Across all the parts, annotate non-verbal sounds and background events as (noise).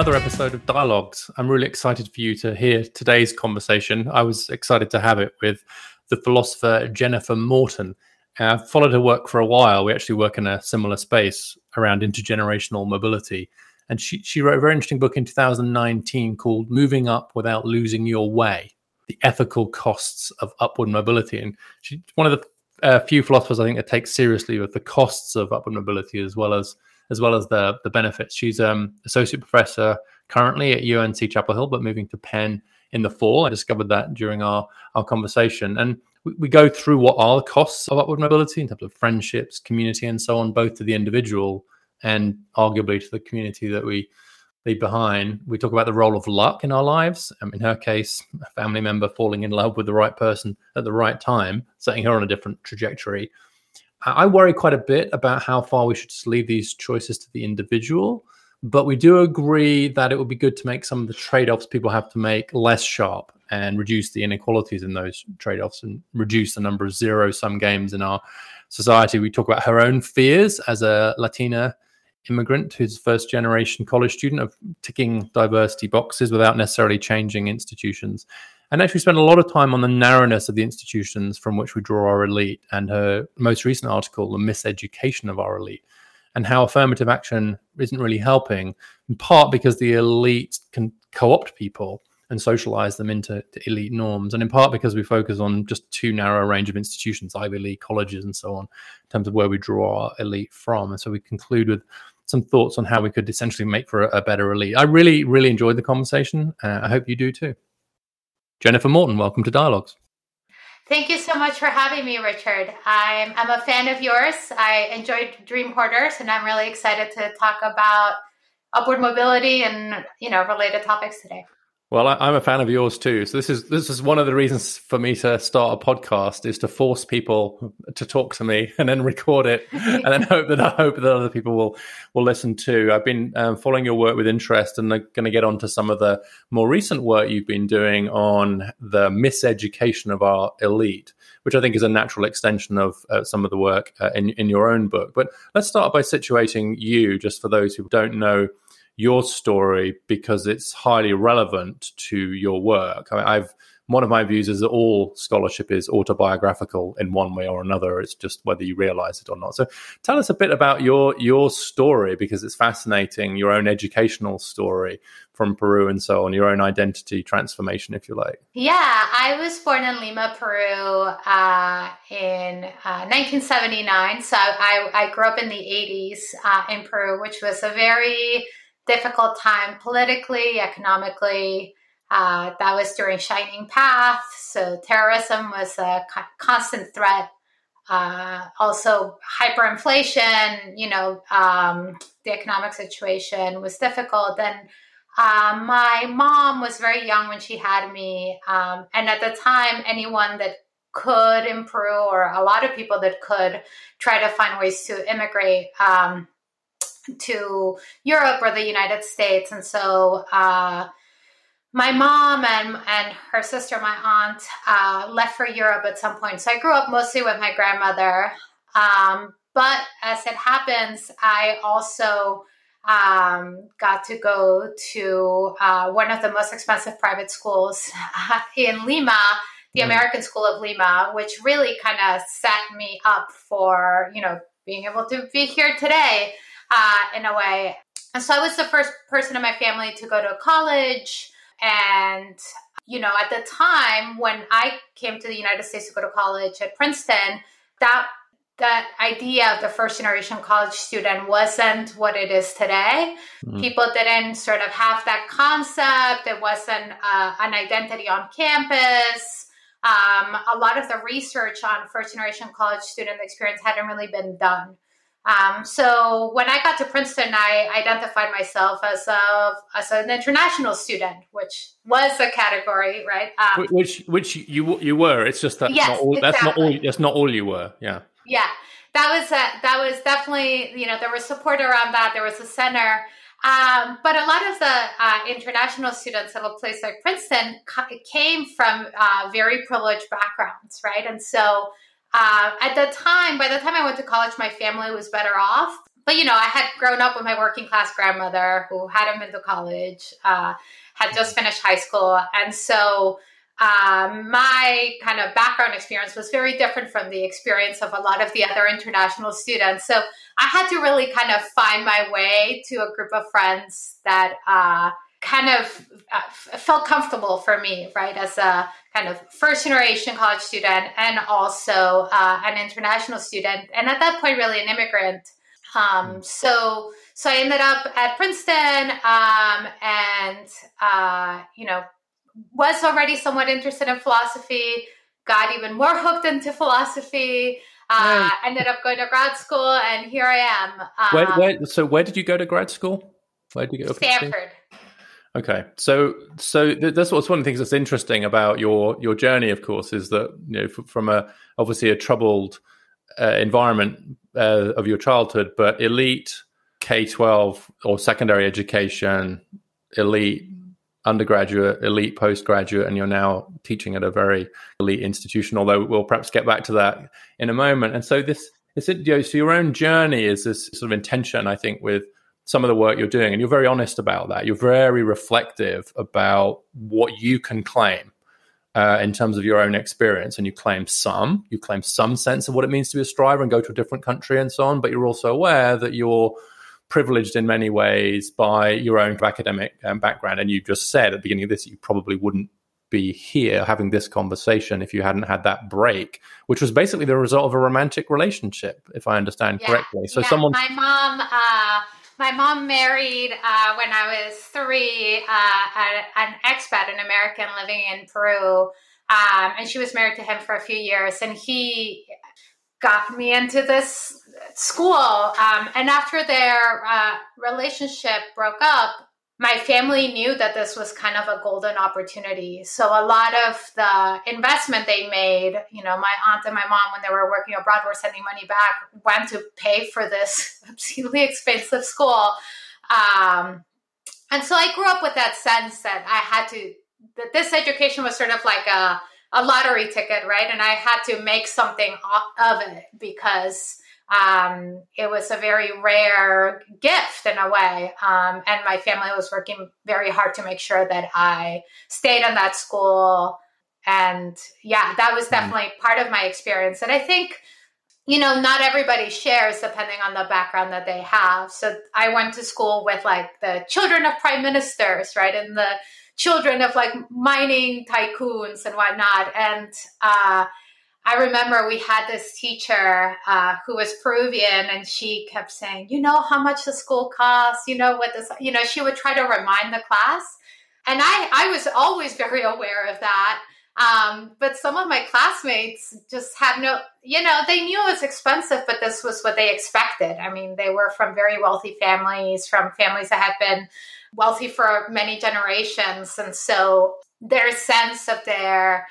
another episode of Dialogues. I'm really excited for you to hear today's conversation. I was excited to have it with the philosopher Jennifer Morton. Uh, I've followed her work for a while. We actually work in a similar space around intergenerational mobility. And she, she wrote a very interesting book in 2019 called Moving Up Without Losing Your Way The Ethical Costs of Upward Mobility. And she's one of the uh, few philosophers I think that takes seriously with the costs of upward mobility as well as as well as the the benefits. She's um associate professor currently at UNC Chapel Hill, but moving to Penn in the fall. I discovered that during our our conversation, and we, we go through what are the costs of upward mobility in terms of friendships, community, and so on, both to the individual and arguably to the community that we leave behind. We talk about the role of luck in our lives. Um, in her case, a family member falling in love with the right person at the right time, setting her on a different trajectory I worry quite a bit about how far we should just leave these choices to the individual. But we do agree that it would be good to make some of the trade offs people have to make less sharp and reduce the inequalities in those trade offs and reduce the number of zero sum games in our society. We talk about her own fears as a Latina immigrant who's first generation college student of ticking diversity boxes without necessarily changing institutions and actually spent a lot of time on the narrowness of the institutions from which we draw our elite and her most recent article the miseducation of our elite and how affirmative action isn't really helping in part because the elite can co-opt people and socialize them into elite norms and in part because we focus on just too narrow a range of institutions ivy league colleges and so on in terms of where we draw our elite from. And so we conclude with some thoughts on how we could essentially make for a, a better elite. I really really enjoyed the conversation. Uh, i hope you do too Jennifer Morton, welcome to Dialogues. Thank you so much for having me, Richard. I'm, I'm a fan of yours. I enjoyed Dream Hoarders, and I'm really excited to talk about upward mobility and you know related topics today. Well, I, am a fan of yours too. So this is this is one of the reasons for me to start a podcast is to force people to talk to me (laughs) and then record it, (laughs) and then hope that I hope that other people will will listen too. I've been um, following your work with interest, and I'm going to get onto some of the more recent work you've been doing on the miseducation of our elite, which I think is a natural extension of uh, some of the work uh, in in your own book. But let's start by situating you, just for those who don't know your story because it's highly relevant to your work. I I've one of my views is that all scholarship is autobiographical in one way or another. It's just whether you realize it or not. So tell us a bit about your your story because it's fascinating, your own educational story from Peru and so on, your own identity transformation, if you like. Yeah, I was born in Lima, Peru uh, in uh, 1979. So I, I, grew up in the 80s uh, in Peru, which was a very difficult time politically, economically. Uh, that was during Shining Path. So terrorism was a constant threat. Uh, also, hyperinflation, you know, um, the economic situation was difficult. And uh, my mom was very young when she had me. Um, and at the time, anyone that could improve, or a lot of people that could try to find ways to immigrate, um, to Europe or the United States. And so uh, my mom and, and her sister, my aunt, uh, left for Europe at some point. So I grew up mostly with my grandmother. Um, but as it happens, I also um, got to go to uh, one of the most expensive private schools (laughs) in Lima, the mm. American School of Lima, which really kind of set me up for, you know, being able to be here today uh, in a way. And so I was the first person in my family to go to college. And, you know, at the time when I came to the United States to go to college at Princeton, that that idea of the first generation college student wasn't what it is today. Mm-hmm. People didn't sort of have that concept. It wasn't uh, an identity on campus. Um, a lot of the research on first generation college student experience hadn't really been done. Um, so when I got to Princeton, I identified myself as a as an international student, which was a category, right? Um, which which you you were. It's just that yes, not all, exactly. that's not all. That's not all you were. Yeah. Yeah, that was a, that was definitely you know there was support around that. There was a center. Um, but a lot of the uh, international students at a place like Princeton came from uh, very privileged backgrounds, right? And so uh, at the time, by the time I went to college, my family was better off. but you know, I had grown up with my working class grandmother who hadn't been to college, uh, had just finished high school, and so um, my kind of background experience was very different from the experience of a lot of the other international students. So I had to really kind of find my way to a group of friends that uh, kind of uh, felt comfortable for me, right, as a kind of first generation college student and also uh, an international student, and at that point, really an immigrant. Um, mm. so, so I ended up at Princeton, um, and uh, you know, was already somewhat interested in philosophy, got even more hooked into philosophy. Uh, ended up going to grad school, and here I am. Um, where, where, so, where did you go to grad school? Where did you go? Stanford. Okay, so so th- that's what's one of the things that's interesting about your your journey. Of course, is that you know f- from a obviously a troubled uh, environment uh, of your childhood, but elite K twelve or secondary education, elite undergraduate, elite postgraduate, and you're now teaching at a very elite institution. Although we'll perhaps get back to that in a moment. And so this, is it, you know, so your own journey is this sort of intention, I think, with some of the work you're doing, and you're very honest about that. You're very reflective about what you can claim. Uh, in terms of your own experience, and you claim some, you claim some sense of what it means to be a striver and go to a different country and so on. But you're also aware that you're privileged in many ways by your own academic um, background. And you just said at the beginning of this, you probably wouldn't be here having this conversation if you hadn't had that break, which was basically the result of a romantic relationship, if I understand yeah, correctly. So yeah. someone, my mom, uh, my mom married uh, when I was three, uh, an expat, an American living in Peru. Um, and she was married to him for a few years, and he got me into this school. Um, and after their uh, relationship broke up, my family knew that this was kind of a golden opportunity. So a lot of the investment they made, you know, my aunt and my mom, when they were working abroad, were sending money back, went to pay for this (laughs) obscenely expensive school. Um, and so I grew up with that sense that I had to, that this education was sort of like a, a lottery ticket, right? And I had to make something of it because um, it was a very rare gift in a way. Um, and my family was working very hard to make sure that I stayed in that school. And yeah, that was mm-hmm. definitely part of my experience. And I think, you know, not everybody shares depending on the background that they have. So I went to school with like the children of prime ministers, right? And the children of like mining tycoons and whatnot. And, uh, I remember we had this teacher uh, who was Peruvian, and she kept saying, "You know how much the school costs. You know what this. You know." She would try to remind the class, and I I was always very (laughs) aware of that. Um, but some of my classmates just had no, you know, they knew it was expensive, but this was what they expected. I mean, they were from very wealthy families, from families that had been wealthy for many generations, and so their sense of their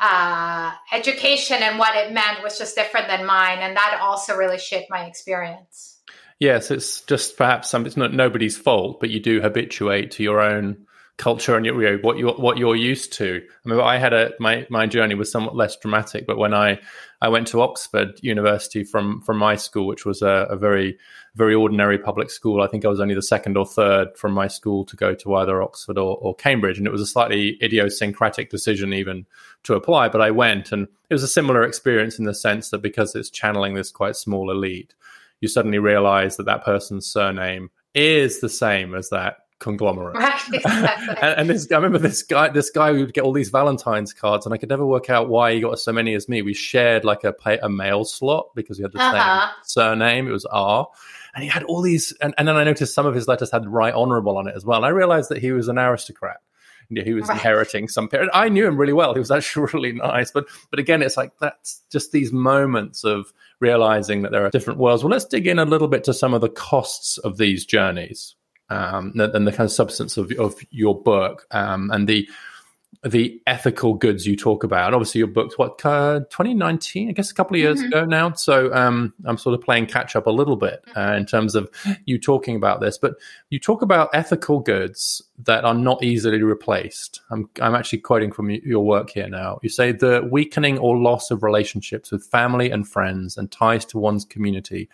uh, education and what it meant was just different than mine, and that also really shaped my experience. Yes, it's just perhaps some, it's not nobody's fault, but you do habituate to your own culture and you know, what you're what you're used to. I mean, I had a my my journey was somewhat less dramatic, but when I I went to Oxford University from from my school, which was a, a very very ordinary public school. I think I was only the second or third from my school to go to either Oxford or, or Cambridge, and it was a slightly idiosyncratic decision even to apply. But I went, and it was a similar experience in the sense that because it's channeling this quite small elite, you suddenly realize that that person's surname is the same as that conglomerate. Right, (laughs) exactly. and, and this, I remember this guy. This guy would get all these Valentine's cards, and I could never work out why he got so many as me. We shared like a pay, a mail slot because we had the uh-huh. same surname. It was R, and he had all these. And, and then I noticed some of his letters had right honourable on it as well. And I realised that he was an aristocrat. Yeah, he was right. inheriting some peerage. I knew him really well. He was (laughs) actually really nice. But but again, it's like that's just these moments of realizing that there are different worlds. Well, let's dig in a little bit to some of the costs of these journeys um, and the kind of substance of, of your book um, and the the ethical goods you talk about. Obviously, your book's what uh, 2019, I guess, a couple of years mm-hmm. ago now. So um, I'm sort of playing catch up a little bit uh, in terms of you talking about this. But you talk about ethical goods that are not easily replaced. I'm I'm actually quoting from your work here now. You say the weakening or loss of relationships with family and friends and ties to one's community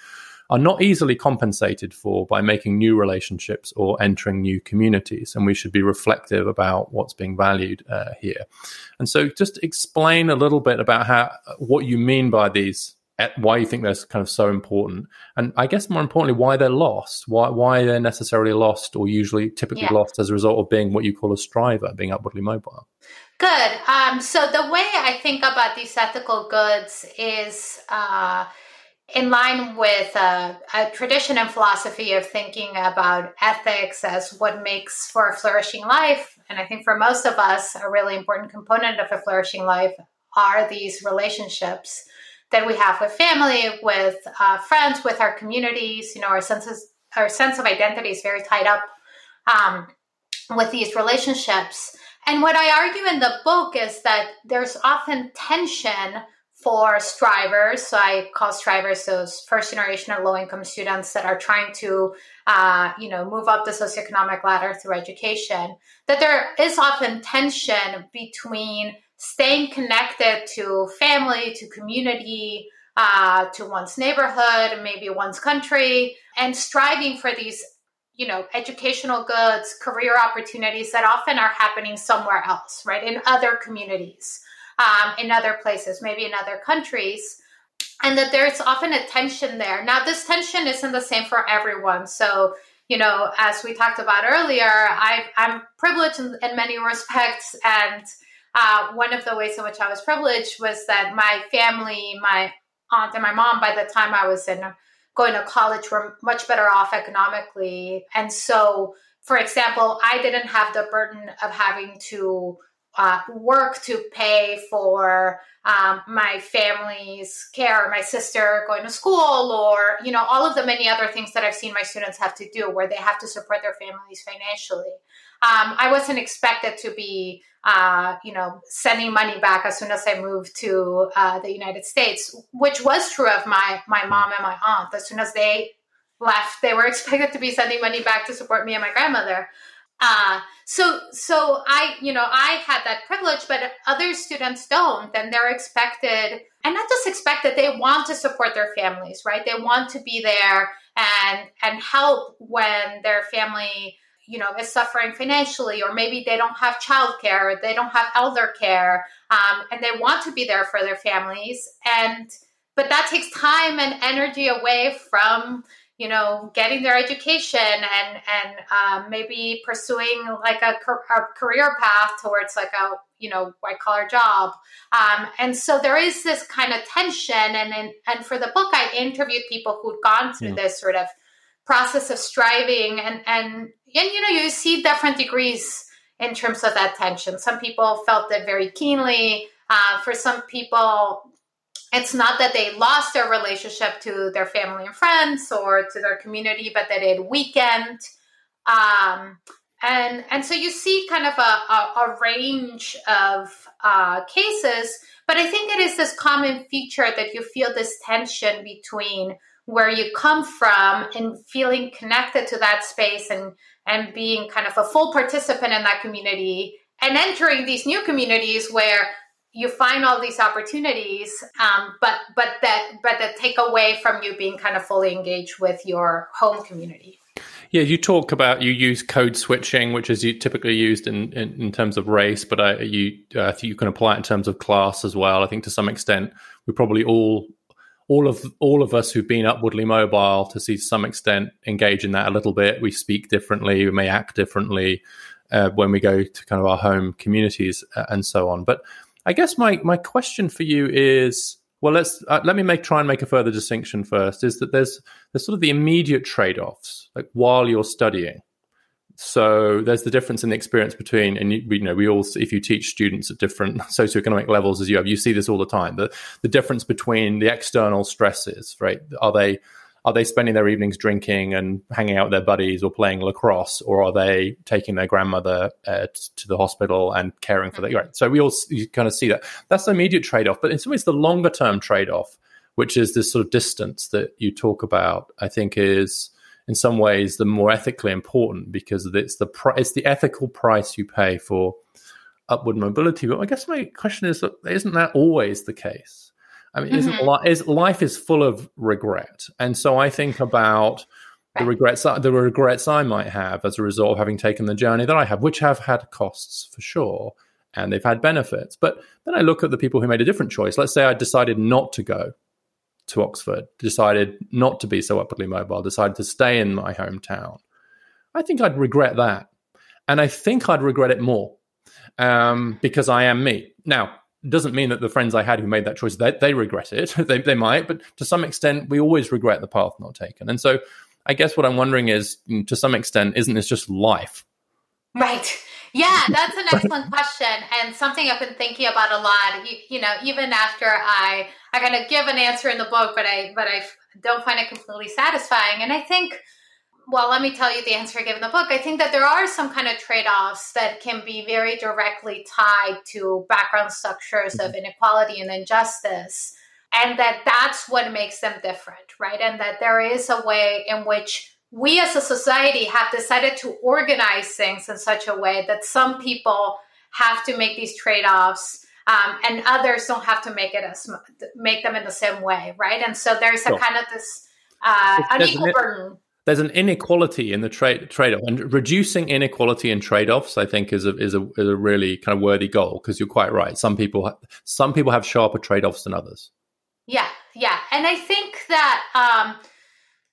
are not easily compensated for by making new relationships or entering new communities. And we should be reflective about what's being valued uh, here. And so, just explain a little bit about how what you mean by these why you think they're kind of so important, and I guess more importantly, why they're lost, why why they're necessarily lost, or usually typically yeah. lost as a result of being what you call a striver, being upwardly mobile. Good. Um, so the way I think about these ethical goods is uh, in line with a tradition and philosophy of thinking about ethics as what makes for a flourishing life. And I think for most of us, a really important component of a flourishing life are these relationships that we have with family, with uh, friends, with our communities. You know, our senses, our sense of identity is very tied up um, with these relationships. And what I argue in the book is that there's often tension for strivers. So I call strivers those first generation or low income students that are trying to, uh, you know, move up the socioeconomic ladder through education. That there is often tension between staying connected to family, to community, uh, to one's neighborhood, maybe one's country, and striving for these, you know, educational goods, career opportunities that often are happening somewhere else, right, in other communities, um, in other places, maybe in other countries. And that there's often a tension there. Now, this tension isn't the same for everyone. So, you know, as we talked about earlier, I, am privileged in, in many respects, and uh, one of the ways in which I was privileged was that my family, my aunt and my mom, by the time I was in going to college, were much better off economically. And so, for example, I didn't have the burden of having to uh, work to pay for um, my family's care, my sister going to school, or you know all of the many other things that I've seen my students have to do, where they have to support their families financially. Um, I wasn't expected to be uh, you know, sending money back as soon as I moved to uh, the United States, which was true of my my mom and my aunt. As soon as they left, they were (laughs) expected to be sending money back to support me and my grandmother. Uh, so so I you know I had that privilege, but other students don't, and they're expected, and not just expected, they want to support their families, right? They want to be there and and help when their family you know is suffering financially or maybe they don't have childcare or they don't have elder care um, and they want to be there for their families and but that takes time and energy away from you know getting their education and and um, maybe pursuing like a, a, career path towards like a you know white collar job. Um, and so there is this kind of tension and, and and for the book i interviewed people who'd gone through yeah. this sort of process of striving and and and you know you see different degrees in terms of that tension. Some people felt it very keenly. Uh, for some people it's not that they lost their relationship to their family and friends or to their community but that it weakened. Um, and and so you see kind of a, a, a range of uh, cases but i think it is this common feature that you feel this tension between where you come from and feeling connected to that space and and being kind of a full participant in that community and entering these new communities where you find all these opportunities um, but but that but that take away from you being kind of fully engaged with your home community yeah, you talk about you use code switching, which is typically used in, in, in terms of race, but I, you uh, I think you can apply it in terms of class as well. I think to some extent we probably all all of all of us who've been upwardly mobile to see some extent engage in that a little bit. We speak differently, we may act differently uh, when we go to kind of our home communities uh, and so on. But I guess my my question for you is well let's uh, let me make try and make a further distinction first is that there's there's sort of the immediate trade-offs like while you're studying so there's the difference in the experience between, and you, you, know, we all, if you teach students at different (laughs) socioeconomic levels as you have, you see this all the time. The the difference between the external stresses, right? Are they are they spending their evenings drinking and hanging out with their buddies or playing lacrosse, or are they taking their grandmother uh, to the hospital and caring for them? Right. So we all you kind of see that. That's the immediate trade off, but in some ways, the longer term trade off, which is this sort of distance that you talk about, I think is in some ways the more ethically important because it's the pr- it's the ethical price you pay for upward mobility. But I guess my question is, isn't that always the case? I mean, isn't mm-hmm. is life is full of regret, and so I think about the regrets the regrets I might have as a result of having taken the journey that I have, which have had costs for sure, and they've had benefits. But then I look at the people who made a different choice. Let's say I decided not to go to Oxford, decided not to be so upwardly mobile, decided to stay in my hometown. I think I'd regret that, and I think I'd regret it more um, because I am me now doesn't mean that the friends I had who made that choice they, they regret it. (laughs) they, they might, but to some extent, we always regret the path not taken. And so, I guess what I'm wondering is, mm, to some extent, isn't this just life? Right. Yeah, that's an excellent question and something I've been thinking about a lot. You, you, know, even after I I kind of give an answer in the book, but I but I don't find it completely satisfying. And I think well, let me tell you the answer I give in the book. I think that there are some kind of trade offs that can be very directly tied to background structures mm-hmm. of inequality and injustice. And that that's what makes them different, right? And that there is a way in which we as a society have decided to organize things in such a way that some people have to make these trade offs. Um, and others don't have to make it as make them in the same way, right? And so there's a kind of this uh, unequal burden there's an inequality in the trade trade off, and reducing inequality in trade offs, I think, is a is a is a really kind of worthy goal because you're quite right. Some people some people have sharper trade offs than others. Yeah, yeah, and I think that um,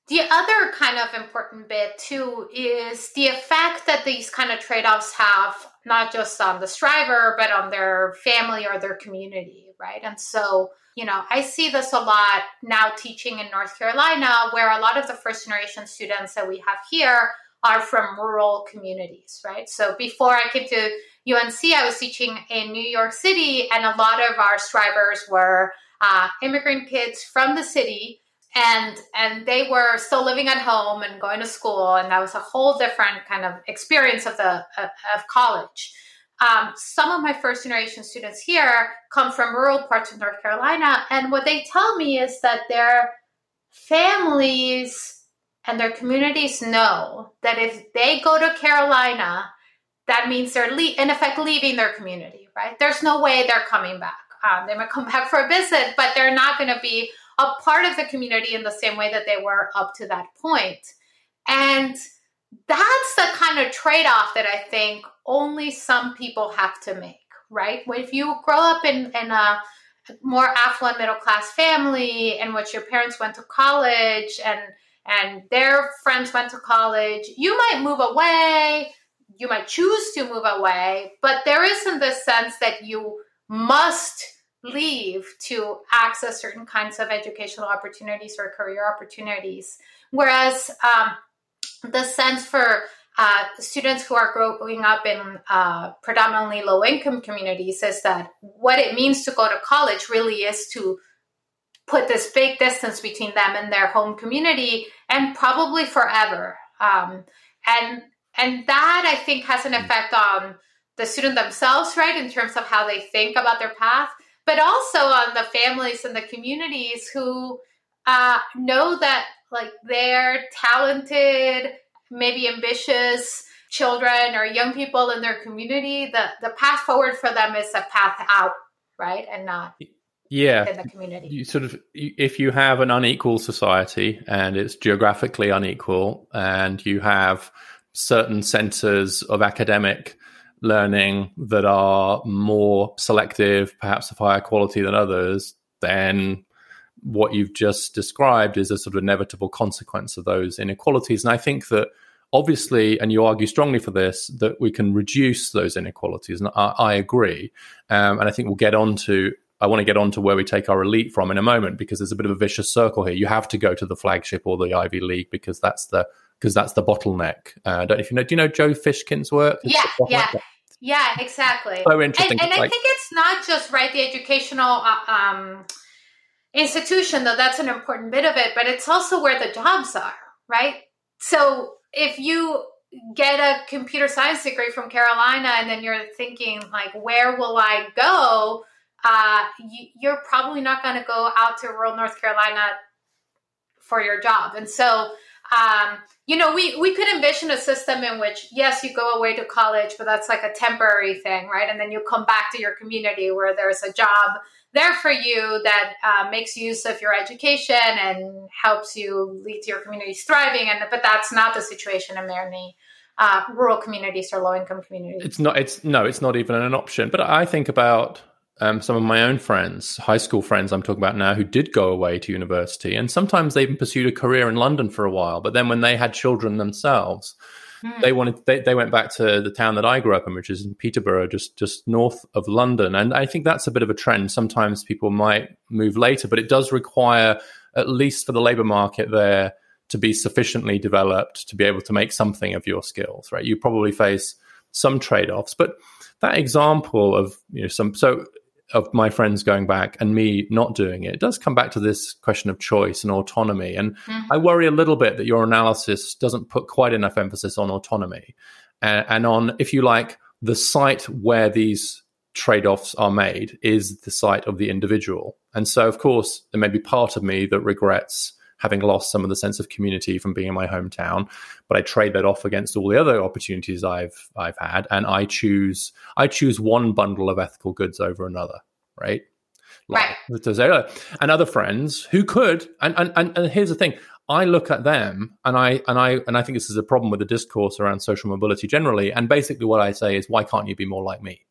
the other kind of important bit too is the effect that these kind of trade offs have not just on the striver but on their family or their community, right? And so you know, I see this a lot now teaching in North Carolina, where a lot of the first generation students that we have here are from rural communities, right? So before I came to UNC, I was teaching in New York City, and a lot of our strivers were uh, immigrant kids from the city, and and they were still living at home and going to school, and that was a whole different kind of experience of the of, of college um, some of my first generation students here come from rural parts of North Carolina. And what they tell me is that their families and their communities know that if they go to Carolina, that means they're le- in effect leaving their community, right? There's no way they're coming back. Um, they might come back for a visit, but they're not going to be a part of the community in the same way that they were up to that point. And that's the kind of trade off that I think only some people have to make, right? If you grow up in, in a more affluent middle class family in which your parents went to college and and their friends went to college, you might move away, you might choose to move away, but there isn't this sense that you must leave to access certain kinds of educational opportunities or career opportunities. Whereas um, the sense for uh, students who are growing up in uh, predominantly low income communities is that what it means to go to college really is to put this big distance between them and their home community and probably forever. Um, and and that i think has an effect on the student themselves right in terms of how they think about their path but also on the families and the communities who uh, know that like they're talented maybe ambitious children or young people in their community, the, the path forward for them is a path out, right? And not yeah in the community. You sort of if you have an unequal society and it's geographically unequal and you have certain centers of academic learning that are more selective, perhaps of higher quality than others, then what you've just described is a sort of inevitable consequence of those inequalities. And I think that obviously, and you argue strongly for this, that we can reduce those inequalities. And I, I agree. Um, and I think we'll get on to I want to get on to where we take our elite from in a moment because there's a bit of a vicious circle here. You have to go to the flagship or the Ivy League because that's the because that's the bottleneck. Uh, I don't know if you know. Do you know Joe Fishkin's work? yeah, yeah, yeah, exactly. So interesting. And, and I think it's not just right the educational uh, um, institution, though that's an important bit of it, but it's also where the jobs are, right? So if you get a computer science degree from Carolina and then you're thinking like, where will I go? Uh, you, are probably not going to go out to rural North Carolina for your job. And so, um, you know, we, we could envision a system in which, yes, you go away to college, but that's like a temporary thing, right? And then you come back to your community where there's a job there for you that uh, makes use of your education and helps you lead to your communities thriving. And but that's not the situation in many uh, rural communities or low income communities. It's not. It's no. It's not even an option. But I think about um, some of my own friends, high school friends I'm talking about now, who did go away to university, and sometimes they even pursued a career in London for a while. But then when they had children themselves, hmm. they wanted they, they went back to the town that I grew up in, which is in Peterborough, just just north of London. And I think that's a bit of a trend. Sometimes people might move later, but it does require, at least for the labour market there, to be sufficiently developed to be able to make something of your skills. Right? You probably face some trade offs, but that example of you know some so of my friends going back and me not doing it, it does come back to this question of choice and autonomy. And mm-hmm. I worry a little bit that your analysis doesn't put quite enough emphasis on autonomy and, and on, if you like, the site where these trade offs are made is the site of the individual. And so, of course, there may be part of me that regrets having lost some of the sense of community from being in my hometown. But I trade that off against all the other opportunities I've I've had, and I choose I choose one bundle of ethical goods over another. Right. Like, right. And other friends who could, and, and, and, and here's the thing, I look at them and I and I and I think this is a problem with the discourse around social mobility generally. And basically, what I say is, why can't you be more like me?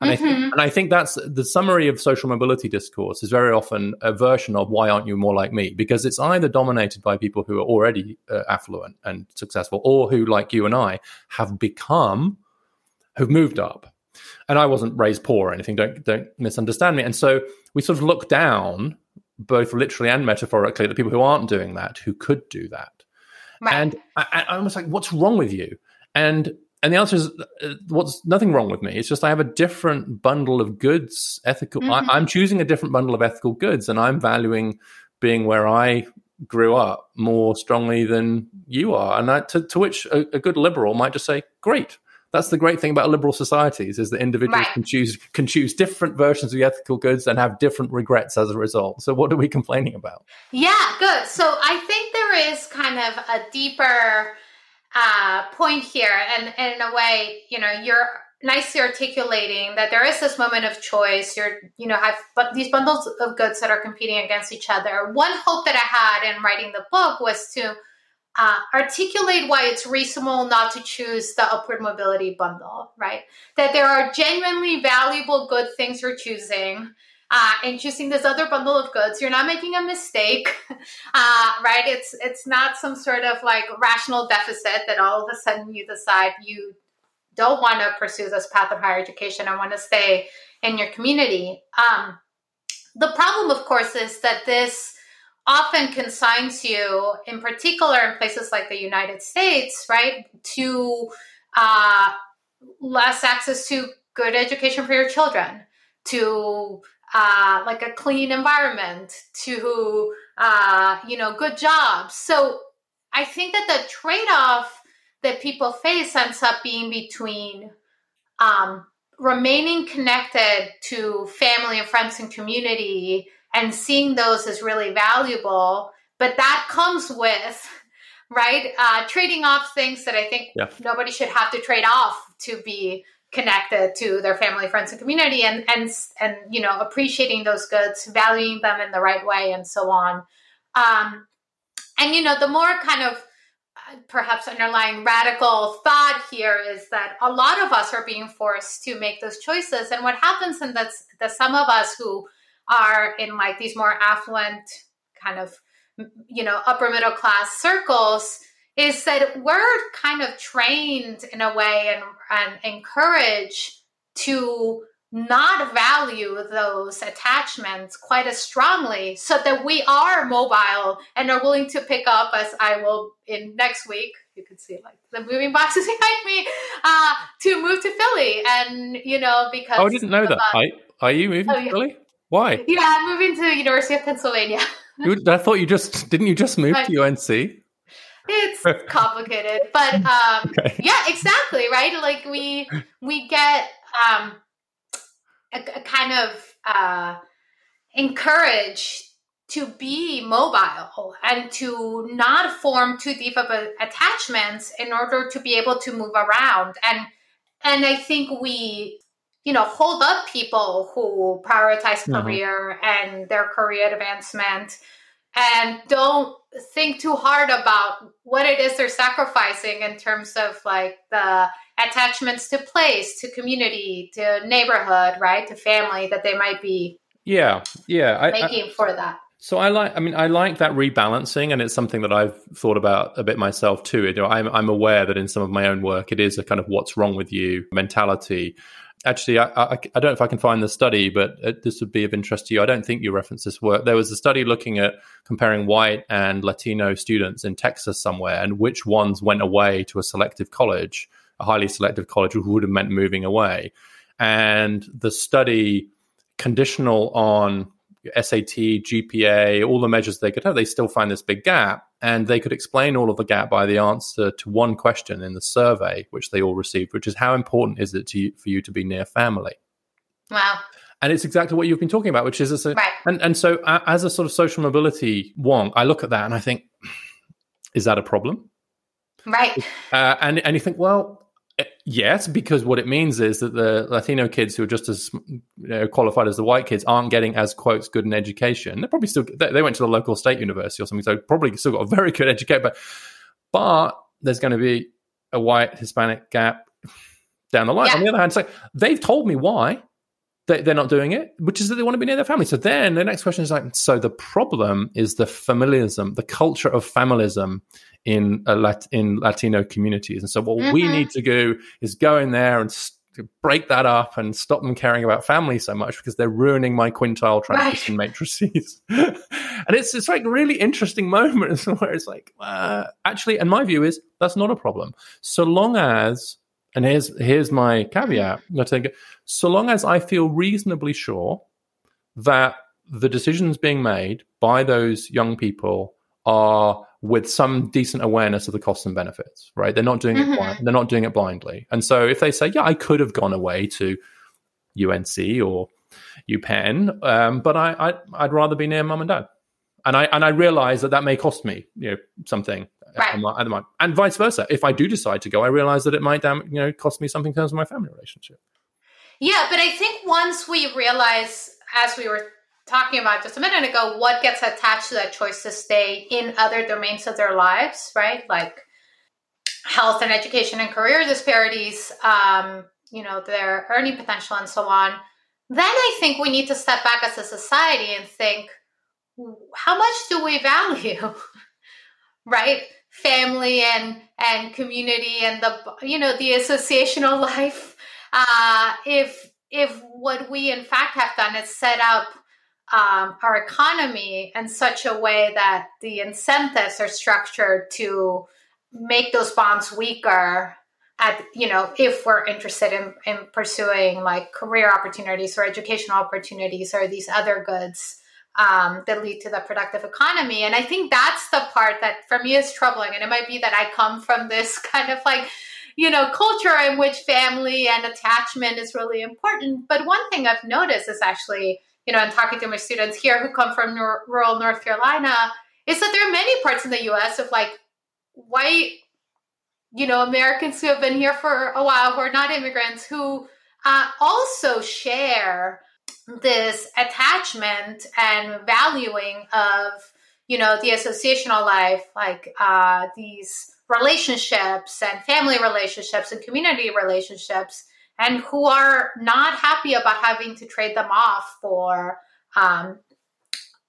And, mm-hmm. I th- and I think that's the summary of social mobility discourse is very often a version of why aren't you more like me? Because it's either dominated by people who are already uh, affluent and successful, or who, like you and I, have become, who've moved up. And I wasn't raised poor or anything. Don't don't misunderstand me. And so we sort of look down, both literally and metaphorically, at the people who aren't doing that, who could do that. Right. And I, I was like, what's wrong with you? And and the answer is uh, what's nothing wrong with me. It's just i have a different bundle of goods ethical mm-hmm. I, am choosing a different bundle of ethical goods and i'm valuing being where i grew up more strongly than you are. And I, to, to, which a, a, good liberal might just say great. That's the great thing about liberal societies is that individuals right. can choose can choose different versions of the ethical goods and have different regrets as a result. So what are we (laughs) complaining about? Yeah good. So i think there is kind of a deeper uh, point here, and, and in a way, you know, you're nicely articulating that there is this moment of choice. You're, you know, have these bundles of goods that are competing against each other. One hope that I had in writing the book was to uh, articulate why it's reasonable not to choose the upward mobility bundle, right? That there are genuinely valuable good things you're choosing uh, and choosing this other bundle of goods you're not making a mistake. (laughs) Uh, right? It's it's not some sort of like rational deficit that all of a sudden you decide you don't want to pursue this path of higher education and want to stay in your community. Um, the problem of course is that this often consigns you in particular in places like the united states right to uh, less access to good education for your children to uh, like a clean environment to uh, you know good jobs so i think that the trade-off that people face ends up being between um, remaining connected to family and friends and community and seeing those as really valuable but that comes with right uh, trading off things that i think yeah. nobody should have to trade off to be connected to their family, friends, and community, and and and you know appreciating those goods, valuing them in the right way, and so on. Um, and you know, the more kind of uh, perhaps underlying radical thought here is that a lot of us are being forced to make those choices, and what happens, and that's that some of us who are in like these more affluent kind of you know upper middle class circles is that we're kind of trained in a way and, and encouraged to not value those attachments quite as strongly so that we are mobile and are willing to pick up as i will in next week you can see like the moving boxes (laughs) behind me uh, to move to philly. And you know because oh, i didn't know that. uh, are you moving oh, yeah. to philly? Why? Yeah i'm moving to the university of pennsylvania. I thought you just didn't you just move to unc it's complicated but (laughs) um okay. yeah exactly right like we we get um a, a kind of uh encouraged to be mobile and to not form too deep of a, attachments in order to be able to move around and and i think we you know hold up people who prioritize mm-hmm. career mm-hmm. and their career advancement and don't think too hard about what it is they're sacrificing in terms of like the attachments to place to community to neighborhood right to family that they might be yeah yeah making I, for that so I like, I mean, I like that rebalancing, and it's something that I've thought about a bit myself too. You know, I'm, I'm aware that in some of my own work, it is a kind of "what's wrong with you" mentality. Actually, I, I, I don't know if I can find the study, but it, this would be of interest to you. I don't think you referenced this work. There was a study looking at comparing white and Latino students in Texas somewhere, and which ones went away to a selective college, a highly selective college, who would have meant moving away. And the study conditional on SAT, GPA, all the measures they could have, they still find this big gap. And they could explain all of the gap by the answer to one question in the survey, which they all received, which is how important is it to you, for you to be near family? Wow. And it's exactly what you've been talking about, which is a, right. and, and so as a sort of social mobility wonk, I look at that and I think, is that a problem? Right. Uh, and, and you think, well, Yes, because what it means is that the Latino kids who are just as you know, qualified as the white kids aren't getting as quotes good an education. They're probably still they went to the local state university or something, so probably still got a very good education. But but there's going to be a white Hispanic gap down the line. Yeah. On the other hand, so they've told me why they, are not doing it, which is that they want to be near their family. So then the next question is like, so the problem is the familiarism, the culture of familiarism in Lat- in Latino communities. And so what mm-hmm. we need to do is go in there and st- break that up and stop them caring about family so much because they're ruining my quintile transition right. matrices. (laughs) and it's it's like really interesting (laughs) moments where it's like uh, actually, and my view is that's not a problem so long as and here's here's my caveat. I think so long as I feel reasonably sure that the decisions being made by those young people are with some decent awareness of the costs and benefits, right? They're not doing mm-hmm. it blind, they're not doing it blindly. And so if they say, yeah, I could have gone away to UNC or UPenn, um, but I, I would rather be near mum and dad. And I and I realize that that may cost me, you know, something right. at the moment, and vice versa. If I do decide to go, I realize that it might, damn, you know, cost me something in terms of my family relationship. Yeah, but I think once we realize, as we were talking about just a minute ago, what gets attached to that choice to stay in other domains of their lives, right? Like health and education and career disparities, um, you know, their earning potential and so on. Then I think we need to step back as a society and think, how much do we value, (laughs) right? Family and and community and the you know the associational (laughs) life. Uh, if if what we in fact have done is set up um, our economy in such a way that the incentives are structured to make those bonds weaker at you know if we're interested in, in pursuing like career opportunities or educational opportunities or these other goods um, that lead to the productive economy and i think that's the part that for me is troubling and it might be that i come from this (laughs) kind of like you know culture in which family and attachment is really important but one thing i've noticed is actually you know, and talking to my students here who come from nor- rural North Carolina, is that there are many parts in the U.S. of like white, you know, Americans who have been here for a while who are not immigrants who uh, also share this attachment and valuing of you know the associational life like uh, these relationships and family relationships and community relationships and who are not happy about having to trade them off for um,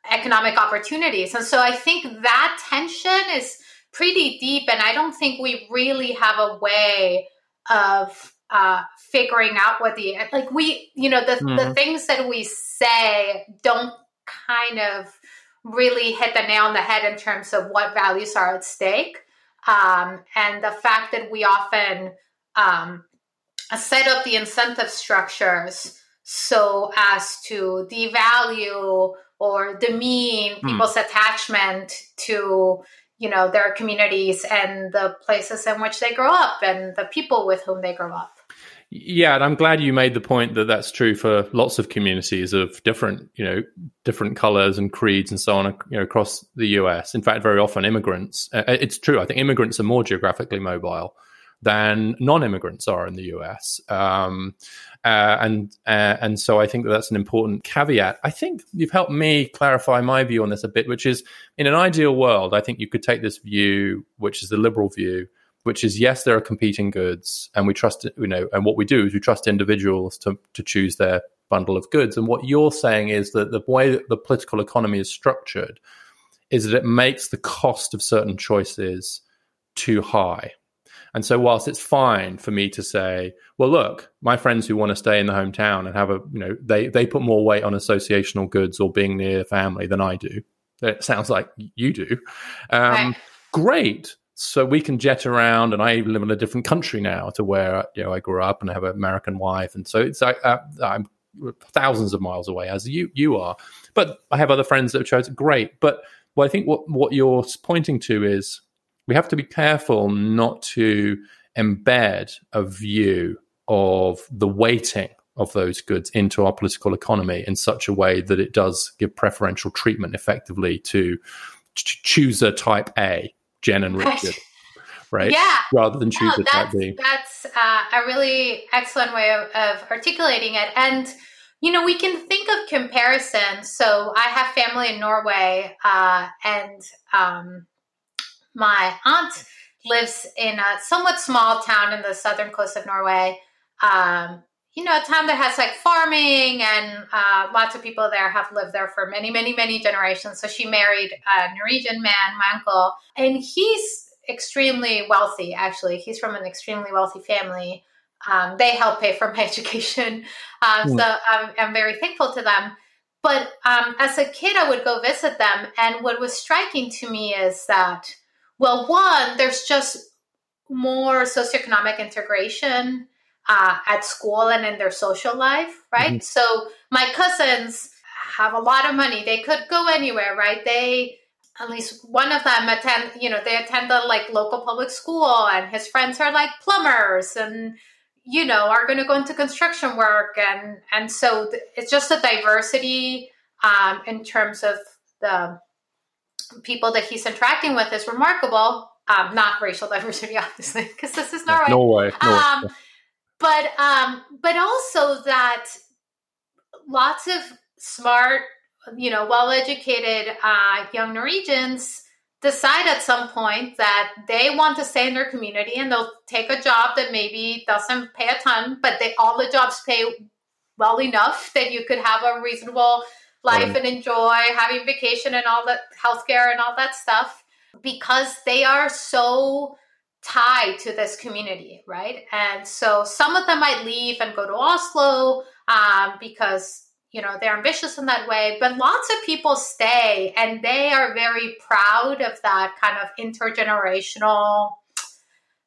economic opportunities. And so I think that tension is pretty deep, and I don't think we really have a way of uh, figuring out what the like we you know the mm-hmm. the things that we say don't kind of really hit the nail on the head in terms of what values are at stake um, and the fact that we often um, set up the incentive structures so as to devalue or demean mm. people's attachment to you know their communities and the places in which they grow up and the people with whom they grow up yeah and i'm glad you made the point that that's true for lots of communities of different you know different colors and creeds and so on you know across the us in fact very often immigrants uh, it's true i think immigrants are more geographically mobile than non-immigrants are in the US. Um, uh, and uh, and so I think that that's an important caveat. I think you've helped me clarify my view on this a bit, which is in an ideal world, I think you could take this view, which is the liberal view, which is yes, there are competing goods, and we trust you know, and what we do is we trust individuals to to choose their bundle of goods. And what you're saying is that the way that the political economy is structured is that it makes the cost of certain choices too high. And so, whilst it's fine for me to say, well, look, my friends who want to stay in the hometown and have a, you know, they, they put more weight on associational goods or being near family than I do. It sounds like you do. Um, right. Great. So we can jet around, and I live in a different country now to where you know I grew up and I have an American wife, and so it's I, uh, I'm thousands of miles away as you you are. But I have other friends that have chosen great. But well, I think what what you're pointing to is we have to be careful not to embed a view of the weighting of those goods into our political economy in such a way that it does give preferential treatment effectively to ch- chooser type A, Jen and Richard. Right. Yeah. Rather than choose no, type B. That's uh, a really excellent way of, of articulating it. And, you know, we can think of comparison. So I have family in Norway, uh, and um, my aunt lives in a somewhat small town in the southern coast of Norway. Um, you know, a town that has like farming and uh, lots of people there have lived there for many, many, many generations. So she married a Norwegian man, my uncle, and he's extremely wealthy, actually. He's from an extremely wealthy family. Um, they help pay for my (laughs) education. Um, mm. So I'm, I'm, very thankful to them. But um, as a kid, I would go visit them. And what was striking to me is that well, one, there's just more socioeconomic integration uh, at school and in their social life, right? Mm-hmm. So my cousins have a lot of money. They could go anywhere, right? They at least one of them attend, you know, they attend the like local public school and his friends are like plumbers and you know, are going to go into construction work and and so th- it's just a diversity um, in terms of the people that he's interacting with is remarkable. Um, not racial diversity, (laughs) obviously, because this is Norway. Norway. Norway. Um, but um, but also that lots of smart, you know, well-educated uh, young Norwegians decide at some point that they want to stay in their community and they'll take a job that maybe doesn't pay a ton, but they all the jobs pay well enough that you could have a reasonable life and enjoy having vacation and all that healthcare and all that stuff because they are so tied to this community, right? And so some of them might leave and go to Oslo um, because you know they're ambitious in that way, but lots of people stay and they are very proud of that kind of intergenerational.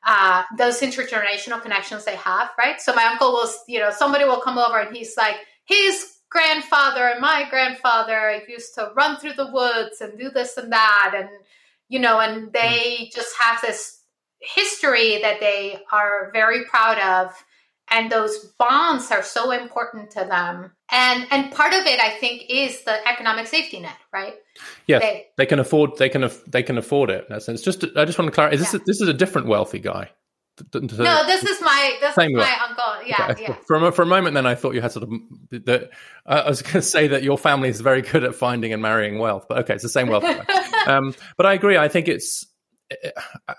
Uh, those intergenerational connections they have, right? So my uncle will, you know, somebody will come over and he's like, his grandfather and my grandfather used to run through the woods and do this and that and you know and they just have this history that they are very proud of and those bonds are so important to them and and part of it i think is the economic safety net right yes they, they can afford they can they can afford it in that sense just i just want to clarify is this, yeah. this is a different wealthy guy no, this is my this is my uncle. Yeah, okay. yeah. (laughs) For a, for a moment, then I thought you had sort of that. Uh, I was going (laughs) to say that your family is very good at finding and marrying wealth, but okay, it's the same wealth. (laughs) um, but I agree. I think it's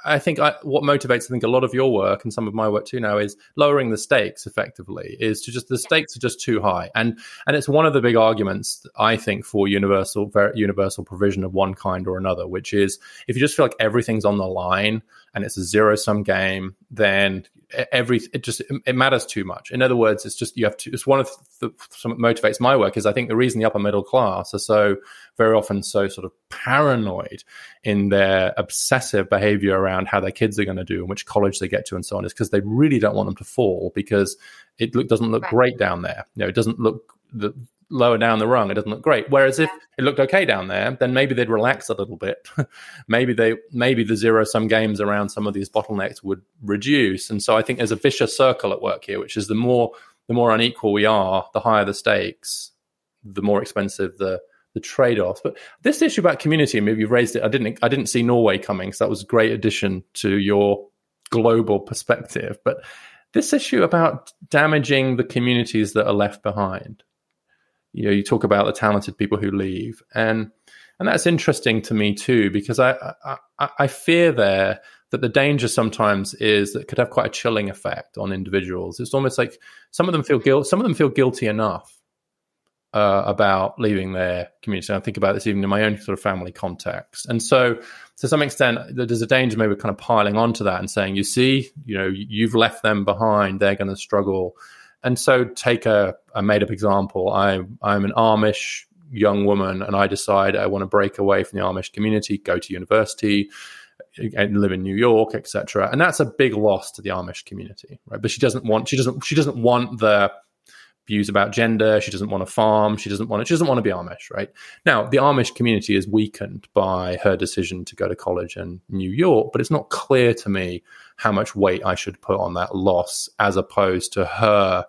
I think I, what motivates, I think, a lot of your work and some of my work too now is lowering the stakes. Effectively, is to just the stakes are just too high, and and it's one of the big arguments I think for universal universal provision of one kind or another, which is if you just feel like everything's on the line and it's a zero sum game, then every it just it matters too much. In other words, it's just you have to. It's one of the something motivates my work is I think the reason the upper middle class are so very often so sort of paranoid in their obsessive behavior around how their kids are going to do and which college they get to and so on is because they really don't want them to fall because it look, doesn't look right. great down there. You know, it doesn't look the lower down the rung, it doesn't look great. Whereas if it looked okay down there, then maybe they'd relax a little bit. (laughs) maybe they maybe the zero sum games around some of these bottlenecks would reduce. And so I think there's a vicious circle at work here, which is the more the more unequal we are, the higher the stakes, the more expensive the the trade offs. But this issue about community, maybe you've raised it. I didn't I didn't see Norway coming, so that was a great addition to your global perspective. But this issue about damaging the communities that are left behind, you know, you talk about the talented people who leave, and and that's interesting to me too because I I, I fear there that the danger sometimes is that it could have quite a chilling effect on individuals. It's almost like some of them feel guilt, some of them feel guilty enough uh, about leaving their community. I think about this even in my own sort of family context. And so, to some extent, there's a danger maybe kind of piling onto that and saying, you see, you know, you've left them behind, they're going to struggle. And so, take a, a made up example. I, I'm an Amish young woman and I decide I want to break away from the Amish community, go to university, uh, and live in New York, etc. And that's a big loss to the Amish community, right? But she doesn't want she doesn't she doesn't want the views about gender. She doesn't want to farm. She doesn't want to, she doesn't want to be Amish, right? Now, the Amish community is weakened by her decision to go to college in New York, but it's not clear to me how much weight I should put on that loss as opposed to her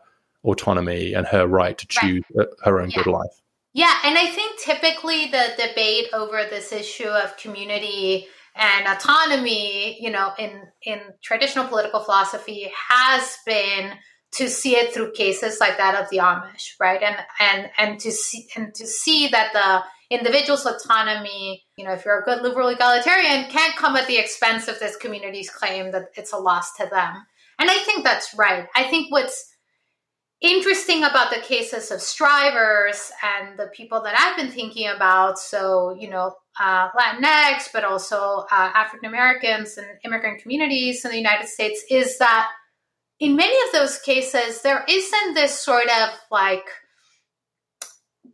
autonomy and her right to choose right. her own yeah. good life. Yeah, and I think typically the debate over this issue of community and autonomy, you know, in in traditional political philosophy has been to see it through cases like that of the Amish, right? And and and to see and to see that the individual's autonomy, you know, if you're a good liberal egalitarian, can't come at the expense of this community's claim that it's a loss to them. And I think that's right. I think what's interesting about the cases of strivers and the people that I've been thinking about, so, you know, uh, Latinx, but also uh, African Americans and immigrant communities in the United States, is that in many of those cases, there isn't this sort of like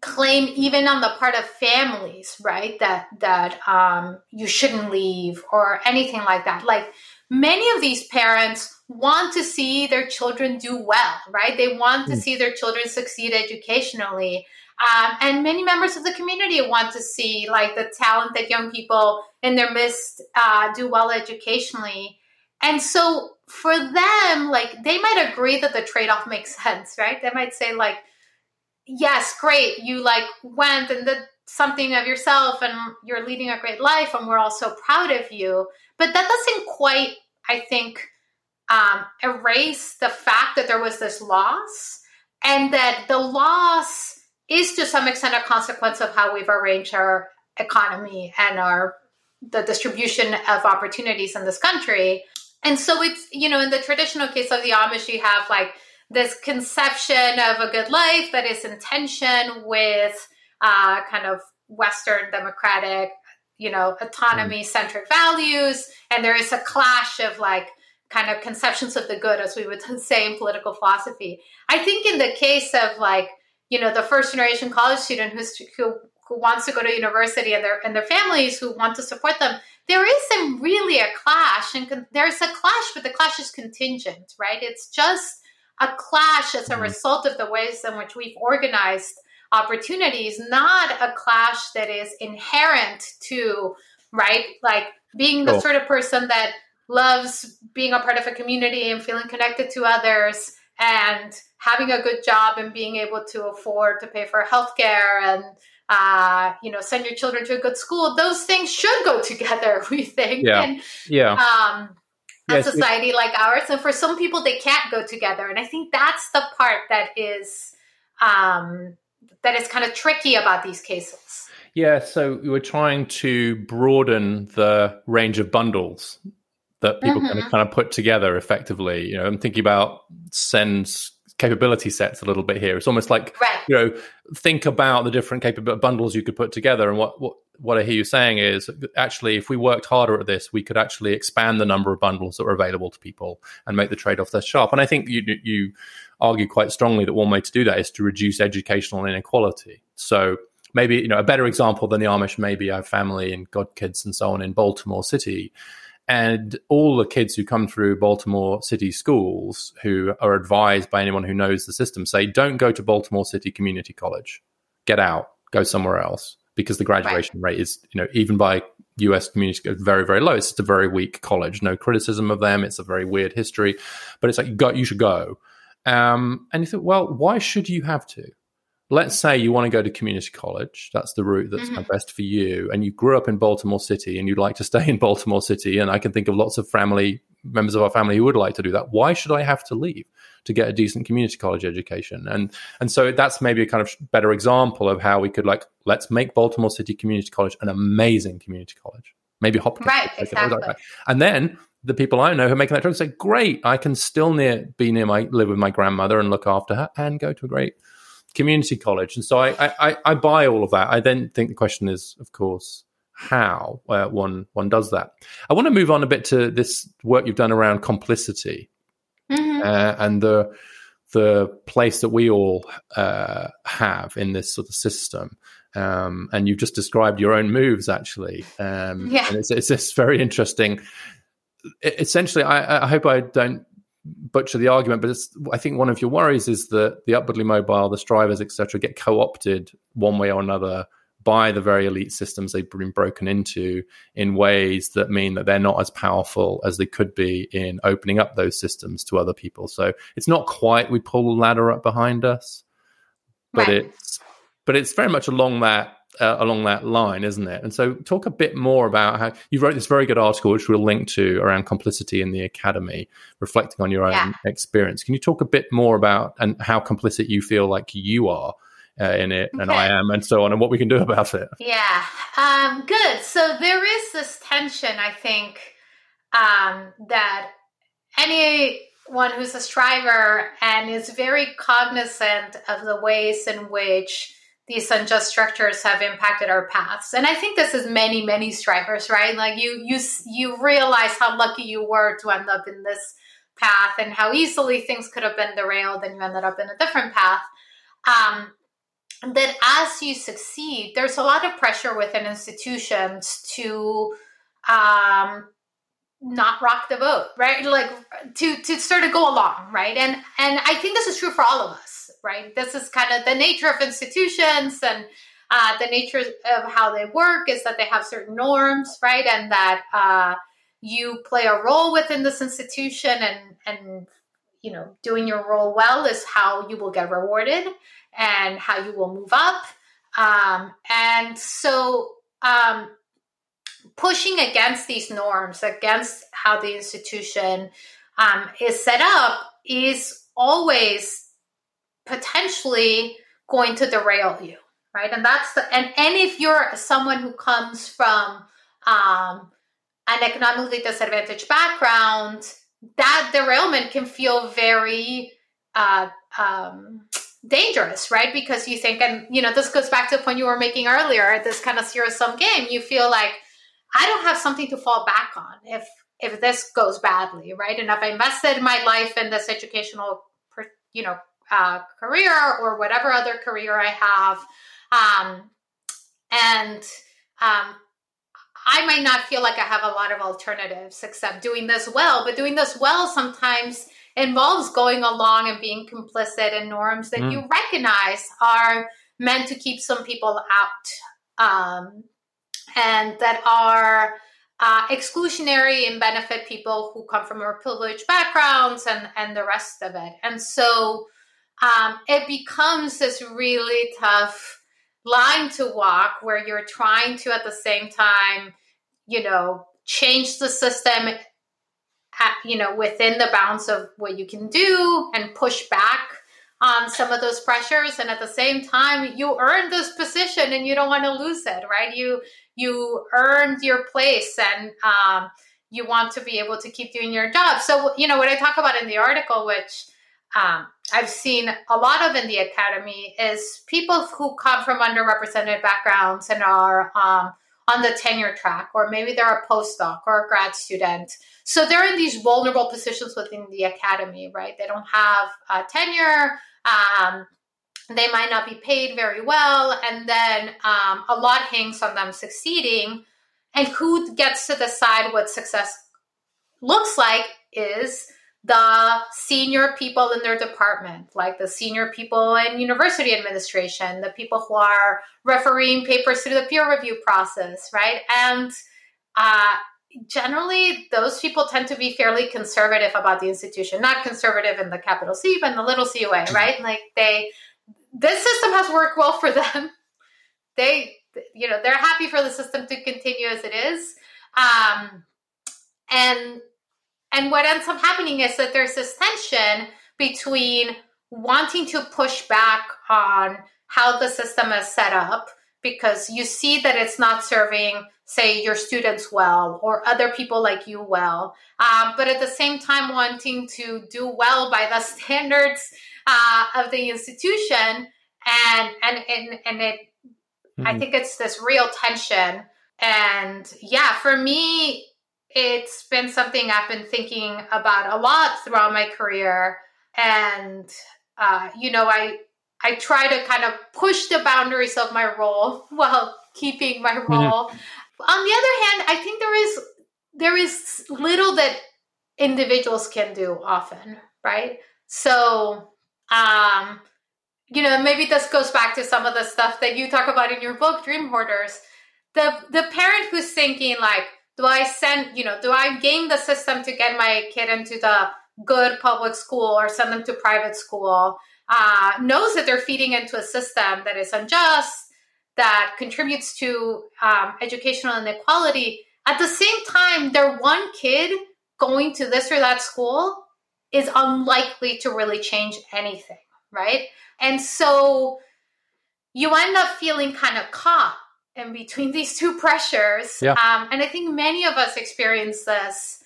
claim even on the part of families right that that um, you shouldn't leave or anything like that. Like many of these parents want to see their children do well right they want to mm. see their children succeed educationally um, and many members of the community want to see like the talented young people in their midst uh, do well educationally and so for them, like they might agree that the trade off makes sense, right? They might say, like, yes, great, you like went and did something of yourself and you're leading a great life and we're all so proud of you. But that doesn't quite, I think, um, erase the fact that there was this loss and that the loss is to some extent a consequence of how we've arranged our economy and our the distribution of opportunities in this country and so it's, you know, in the traditional case of the Amish, you have like this conception of a good life that is in tension with uh, kind of Western democratic, you know, autonomy centric values. And there is a clash of like kind of conceptions of the good, as we would (laughs) say in political philosophy. I think in the case of like, you know, the first generation college student who's, who, who wants to go to university and their, and their families who want to support them, there isn't really a clash and con- there's a clash but the clash is contingent right it's just a clash as a mm-hmm. result of the ways in which we've organized opportunities not a clash that is inherent to right like being the sort of person that loves being a part of a community and feeling connected to others and having a good job and being able to afford to pay for healthcare and uh, you know, send your children to a good school. Those things should go together, (laughs) we think. Yeah. And, yeah. Um, a yes, society like ours. And for some people, they can't go together. And I think that's the part that is um, that is kind of tricky about these cases. Yeah. So we were trying to broaden the range of bundles that people mm-hmm. can kind of put together effectively. You know, I'm thinking about Sen's capability sets a little bit here. It's almost like right. you know, think about the different capability bundles you could put together. And what what what I hear you saying is actually, if we worked harder at this, we could actually expand the number of bundles that are available to people and make the trade off less sharp. And I think you you argue quite strongly that one way to do that is to reduce educational inequality. So maybe you know a better example than the Amish. Maybe I have family and godkids and so on in Baltimore City and all the kids who come through Baltimore City schools who are advised by anyone who knows the system say, don't go to Baltimore City Community College. Get out, go somewhere else. Because the graduation right. rate is, you know, even by US community very, very low. It's just a very weak college. No criticism of them. It's a very weird history. But it's like you go, you should go. Um, and you think, well, why should you have to? Let's say you want to go to community college that's the route that's mm-hmm. best for you and you grew up in baltimore city and you'd like to stay (laughs) in baltimore city and i can think of lots of family members of our family who would like to do that why should i have to leave to get a decent community college education and and so that's maybe a kind of better example of how we could like let's make baltimore city community college an amazing community college maybe hopkins right exactly. and then the people I know who are making that choice say, "Great, I can still near be near my live with my grandmother and look after her, and go to a great community college." And so I I, I buy all of that. I then think the question is, of course, how uh, one one does that. I want to move on a bit to this work you've done around complicity mm-hmm. uh, and the the place that we all uh, have in this sort of system. Um, and you've just described your own moves, actually. Um, yeah. And it's, it's, it's very interesting essentially, I, I, hope I don't butcher the argument, but I think one of your worries is that the upwardly mobile, the strivers, etc., get co-opted one way or another by the very elite systems they've been broken into in ways that mean that they're not as powerful as they could be in opening up those systems to other people. So it's not quite we pull the ladder up behind us, but right. it's but it's very much along that uh, along that line, isn't it? And so, talk a bit more about how you wrote this very good article, which we'll link to around complicity in the academy, reflecting on your own yeah. experience. Can you talk a bit more about and how complicit you feel like you are uh, in it, okay. and I am, and so on, and what we can do about it? Yeah, um, good. So there is this tension, I think, um, that anyone who's a striver and is very cognizant of the ways in which these unjust structures have impacted our paths. And i think this is many many strivers right? Like you you you realize how lucky you were to end up in this path and how easily things could have been derailed and you ended up in a different path. Um, that as you succeed there's a lot of pressure within institutions to um, not rock the boat right? Like to to sort of go along right? And and i think this is true for all of us right? This is kind of the nature of institutions and uh, the nature of how they work is that they have certain norms, right? And that uh, you play a role within this institution and, and, you know, doing your role well is how you will get rewarded and how you will move up. Um, and so, um, pushing against these norms, against how the institution um, is set up, is always potentially going to derail you right? And that's the and and if you're someone who comes from um, an economically disadvantaged background that derailment can feel very uh, um, dangerous right? Because you think and you know this goes back to the point you were making earlier this kind of zero sum game. You feel like i don't have something to fall back on if if this goes badly right? And if i invested my life in this educational you know uh, career or whatever other career I have. Um, and um, I might not feel like I have a lot of alternatives except doing this well, but doing this well sometimes involves going along and being complicit in norms that mm. you recognize are meant to keep some people out um, and that are uh, exclusionary and benefit people who come from more privileged backgrounds and, and the rest of it. And so um, it becomes this really tough line to walk where you're trying to at the same time you know change the system at, you know within the bounds of what you can do and push back on some of those pressures. And at the same time you earned this position and you don't want to lose it right? You you earned your place and um, you want to be able to keep doing your job. So you know what i talk about in the article which um, I've seen a lot of in the academy is people who come from underrepresented backgrounds and are um, on the tenure track, or maybe they're a postdoc or a grad student. So they're in these vulnerable positions within the academy, right? They don't have tenure. Um, they might not be paid very well, and then um, a lot hangs on them succeeding. And who gets to decide what success looks like is the senior people in their department, like the senior people in university administration, the people who are refereeing papers through the peer review process, right? And uh, generally, those people tend to be fairly conservative about the institution, not conservative in the capital C, but in the little C way, right? Like they this system has worked well for them. (laughs) They, you know, they're happy for the system to continue as it is. Um, and and what ends up happening is that there's this tension between wanting to push back on how the system is set up because you see that it's not serving say your students well or other people like you well um, but at the same time wanting to do well by the (laughs) standards uh, of the institution and and and, and it mm-hmm. i think it's this real tension and yeah for me it's been something i've been thinking about a lot throughout my career and uh, you know i i try to kind of push the boundaries of my role (laughs) while keeping my mm-hmm. role mm-hmm. on the other hand i think there is there is little that individuals can do often right so um, you know, maybe this goes back to some of the stuff that you talk about in your book, Dream Hoarders. The the parent who's thinking like, do I send, you know, do I game the system to get my kid into the good public school or send them to private school? Uh, knows that they're feeding into a system that is unjust, that contributes to um, educational inequality. At the same time, their one kid going to this or that school is unlikely to really change anything, right? And so you end up feeling kind of caught in between (laughs) these two pressures. Yeah. Um, and I think many of us experience this,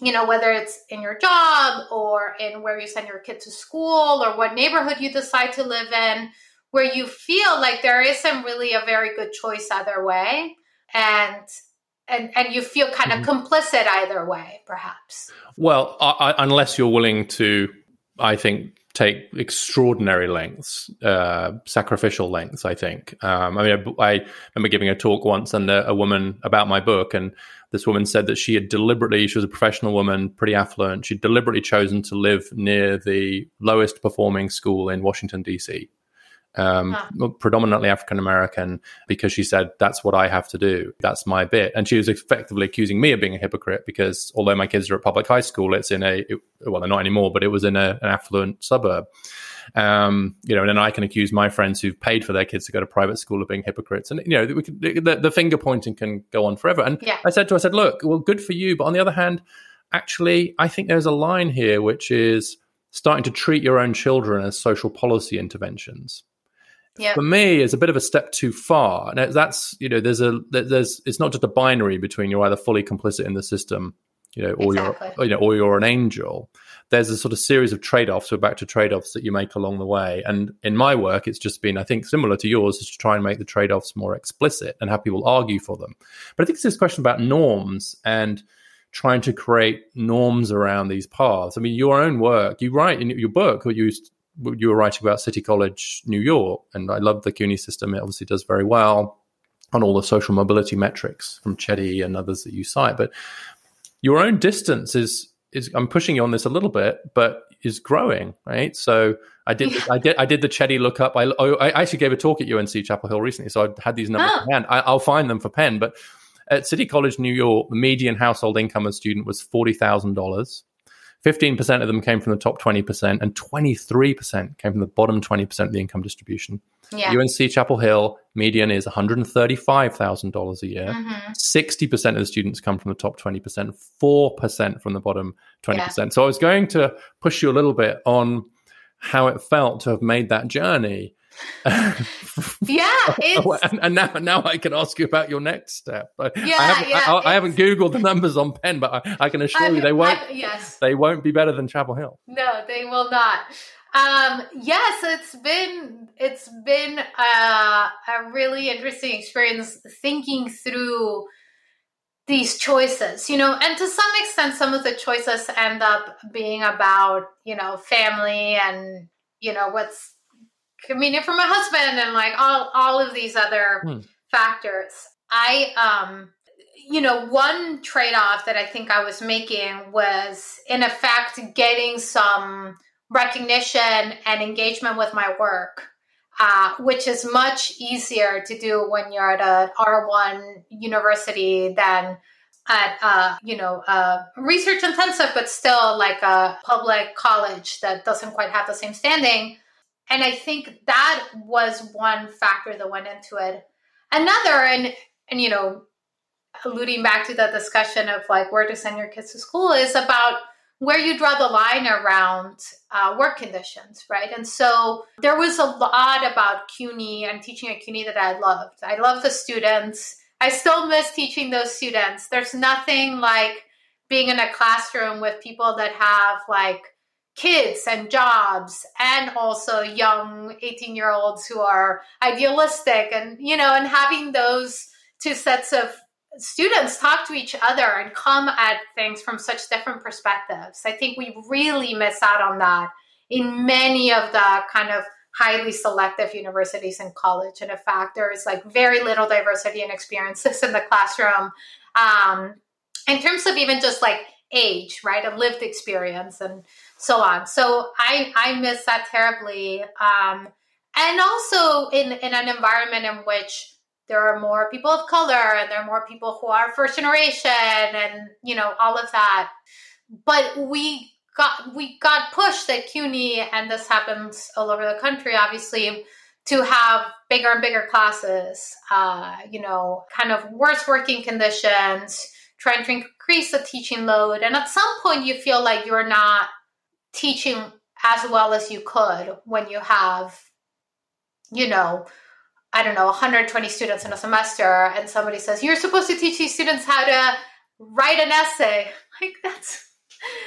you know, whether it's in your job or in where you send your kid to school or what neighborhood you decide to live in, where you feel like there isn't really a very good choice either way. And and and you feel kind of mm-hmm. complicit either way, perhaps. Well, I, unless you're willing to, I think, take extraordinary lengths, uh, sacrificial lengths. I think. Um, I mean, I, I, remember giving a talk once, and a, a, woman about my book, and this woman said that she had deliberately, she was a professional woman, pretty affluent. She'd deliberately chosen to live near the lowest performing school in Washington D.C um, huh. predominantly African American, because she said, That's what I have to do. That's my bit. And she was effectively accusing me of being a hypocrite because although my kids are at public high school, it's in a, it, well, they're not anymore, but it was in a, an affluent suburb. Um, you know, and then I can accuse my friends who've paid for their kids to go to private school of being hypocrites. And, you know, we can, the, the finger pointing can go on forever. And yeah. I said to her, I said, Look, well, good for you. But on the other hand, actually, I think there's a line here which is starting to treat your own children as social policy interventions yep. for me is a bit of a step too far. And that's you know there's a there's it's not just a binary between you're either fully complicit in the system, you know, or exactly. you're you know, or you're an angel. There's a sort of series of trade offs. We're back to trade offs that you make along the way. And in my work, it's just been, I think, similar to yours, is to try and make the trade offs more explicit and have people argue for them. But I think it's this question about norms and trying to create norms around these paths. I mean, your own work, you write in your book, you you were writing about City College New York, and I love the CUNY system. It obviously does very well on all the social mobility metrics from Chetty and others that you cite. But your own distance is is I'm pushing you on this a little bit, but is growing, right? So I did I did I did the Chetty lookup. I oh, I actually gave a talk at UNC Chapel Hill recently, so I had these numbers oh. in hand. I, I'll find them for Penn, but at City College New York, the median household income of a student was forty thousand dollars. 15% of them came from the top 20%, and 23% came from the bottom 20% of the income distribution. Yeah. UNC Chapel Hill median is $135,000 a year. Mm-hmm. 60% of the students come from the top 20%, 4% from the bottom 20%. Yeah. So I was going to push you a little bit on how it felt to have made that journey (laughs) yeah, (laughs) and, and, now now I can ask you about your next step. Yeah, I haven't, yeah, I, I haven't googled the numbers on Penn, but I, I can assure I've, you they won't. I've, yes, they won't be better than Chapel Hill. No, they will not. Um, yes, it's been it's been uh, a really interesting experience thinking through these choices, you know, and to some extent, some of the choices end up being about you know family and you know what's convenient for my husband and like all all of these other hmm. factors. I um you know, one trade off that I think I was making was in effect getting some recognition and engagement with my work, uh, which is much easier to do when you're at a R1 university than at uh, you know a research intensive but still like a public college that doesn't quite have the same standing and I think that was one factor that went into it. Another, and and you know, alluding back to the discussion of like where to send your kids to school is about where you draw the line around uh, work conditions, right? And so there was a lot about CUNY and teaching at CUNY that I loved. I love the students. I still miss teaching those students. There's nothing like being in a classroom with people that have like kids and jobs and also young 18 year olds who are idealistic and you know and having those two sets of students talk to each other and come at things from such different perspectives. I think we really miss out on that in many of the kind of highly selective universities and college. And in fact there's like very little diversity and experiences in the classroom. Um, in terms of even just like age right a lived experience and so on. So I I miss that terribly. Um, and also in in an environment in which there are more people of color and there are more people who are first generation and you know all of that. But we got we got pushed at CUNY, and this happens all over the country, obviously, to have bigger and bigger classes. Uh, you know, kind of worse working conditions, trying to increase the teaching load, and at some point you feel like you're not teaching as well as you could when you have, you know, I don't know, 120 students in a semester, and somebody says, You're supposed to teach these students how to write an essay. (laughs) Like, that's.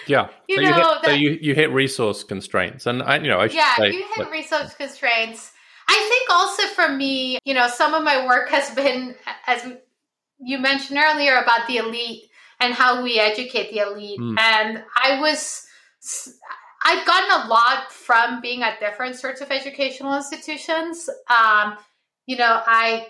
Yeah, (laughs) you so know, you hit, that, so you, you hit resource constraints, and I, you know, I yeah, say, yeah, you hit resource constraints. I think also for me, you know, some of my work has been, as you mentioned earlier, about the elite and how we educate the elite, mm. and I was I've gotten a lot from being at different sorts of educational institutions. Um, you know, I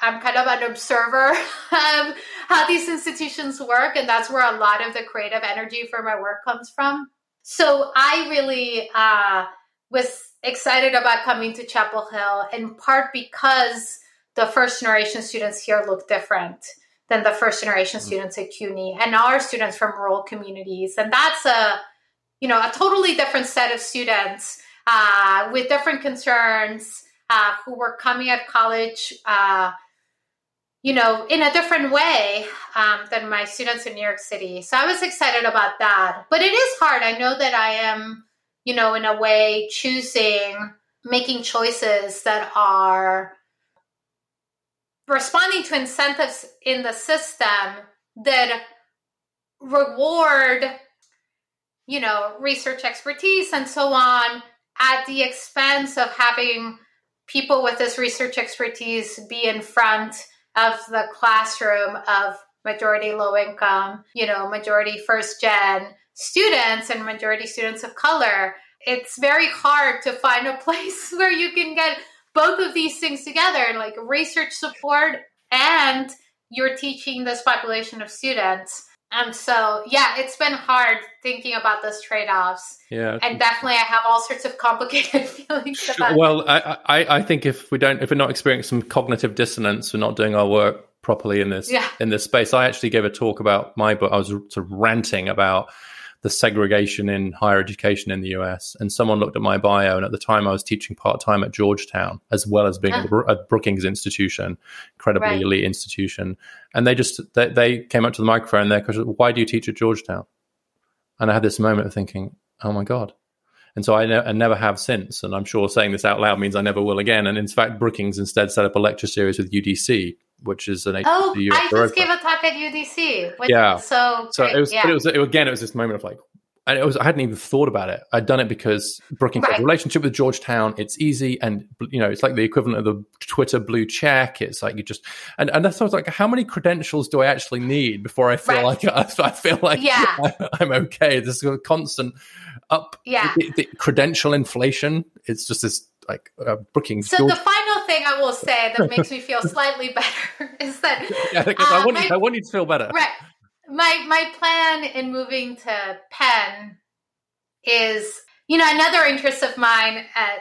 I'm kind of an observer (laughs) of how these institutions work, and that's where a lot of the creative energy for my work comes from. So I really uh, was excited about coming to Chapel Hill, in part because the first generation students here look different than the first generation mm-hmm. students at CUNY and our students from rural communities, and that's a you know a totally different set of students uh, with different concerns uh, who were coming at college uh, you know in a different way um, than my students in new york city. So i was excited about that. But it is hard. I know that i am you know in a way choosing making choices that are responding to incentives in the system that reward you know, research expertise and so on at the expense of having people with this research expertise be in front of the classroom of majority low income, you know, majority first gen students and majority students of color. It's very hard to find a (laughs) place where you can get both of these things together, like research support and you're teaching this population of students. And so, yeah, it's been hard thinking about those trade offs. Yeah. And definitely, I have all sorts of complicated (laughs) feelings about Well, I, I, I think if we don't, if we're not experiencing some cognitive dissonance, we're not doing our work properly in this, yeah. in this space. I actually gave a talk about my book. I was sort of ranting about the segregation in higher education in the US. And someone looked at my bio, and at the time I was teaching part time at Georgetown, as well as being oh. at Brookings Institution, incredibly right. elite institution. And they just they, they came up to the microphone and they're "Why do you teach at Georgetown?" And I had this moment of thinking, "Oh my god." And so I, ne- I, never have since. And I'm sure saying this out loud means I never will again. And in fact, Brookings instead set up a lecture series with UDC which is an oh, I just gave a talk at UDC. yeah, so so great. it was, yeah. it was it, again, it was this moment of like, and it was I hadn't even thought about it. I'd done it because Brookings right. relationship with Georgetown. It's easy, and you know, it's like the equivalent of the Twitter blue check. It's like you just and and that's I was like, how many credentials do I actually need before I feel right. like (laughs) I, I, feel like yeah. (laughs) I, am okay? This is a constant up. Yeah, the, the credential inflation. It's just this like uh, Brookings. So the final thing I will say that makes me feel slightly (laughs) better is that yeah, because uh, I want my, you, I want you to feel better. Right. My my plan in moving to Penn is you know another interest of mine at,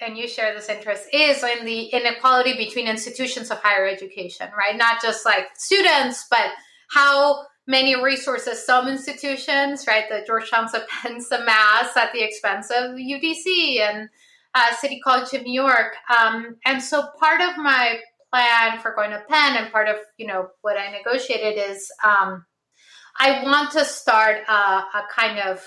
and you share this interest is in the inequality between institutions of higher education right not just like students but how many resources some institutions right the georgetown's of (laughs) penns amass at the expense of udc and uh, City College of New York. Um, and so part of my plan for going to Penn and part of you know what I negotiated is um, I want to start a, a kind of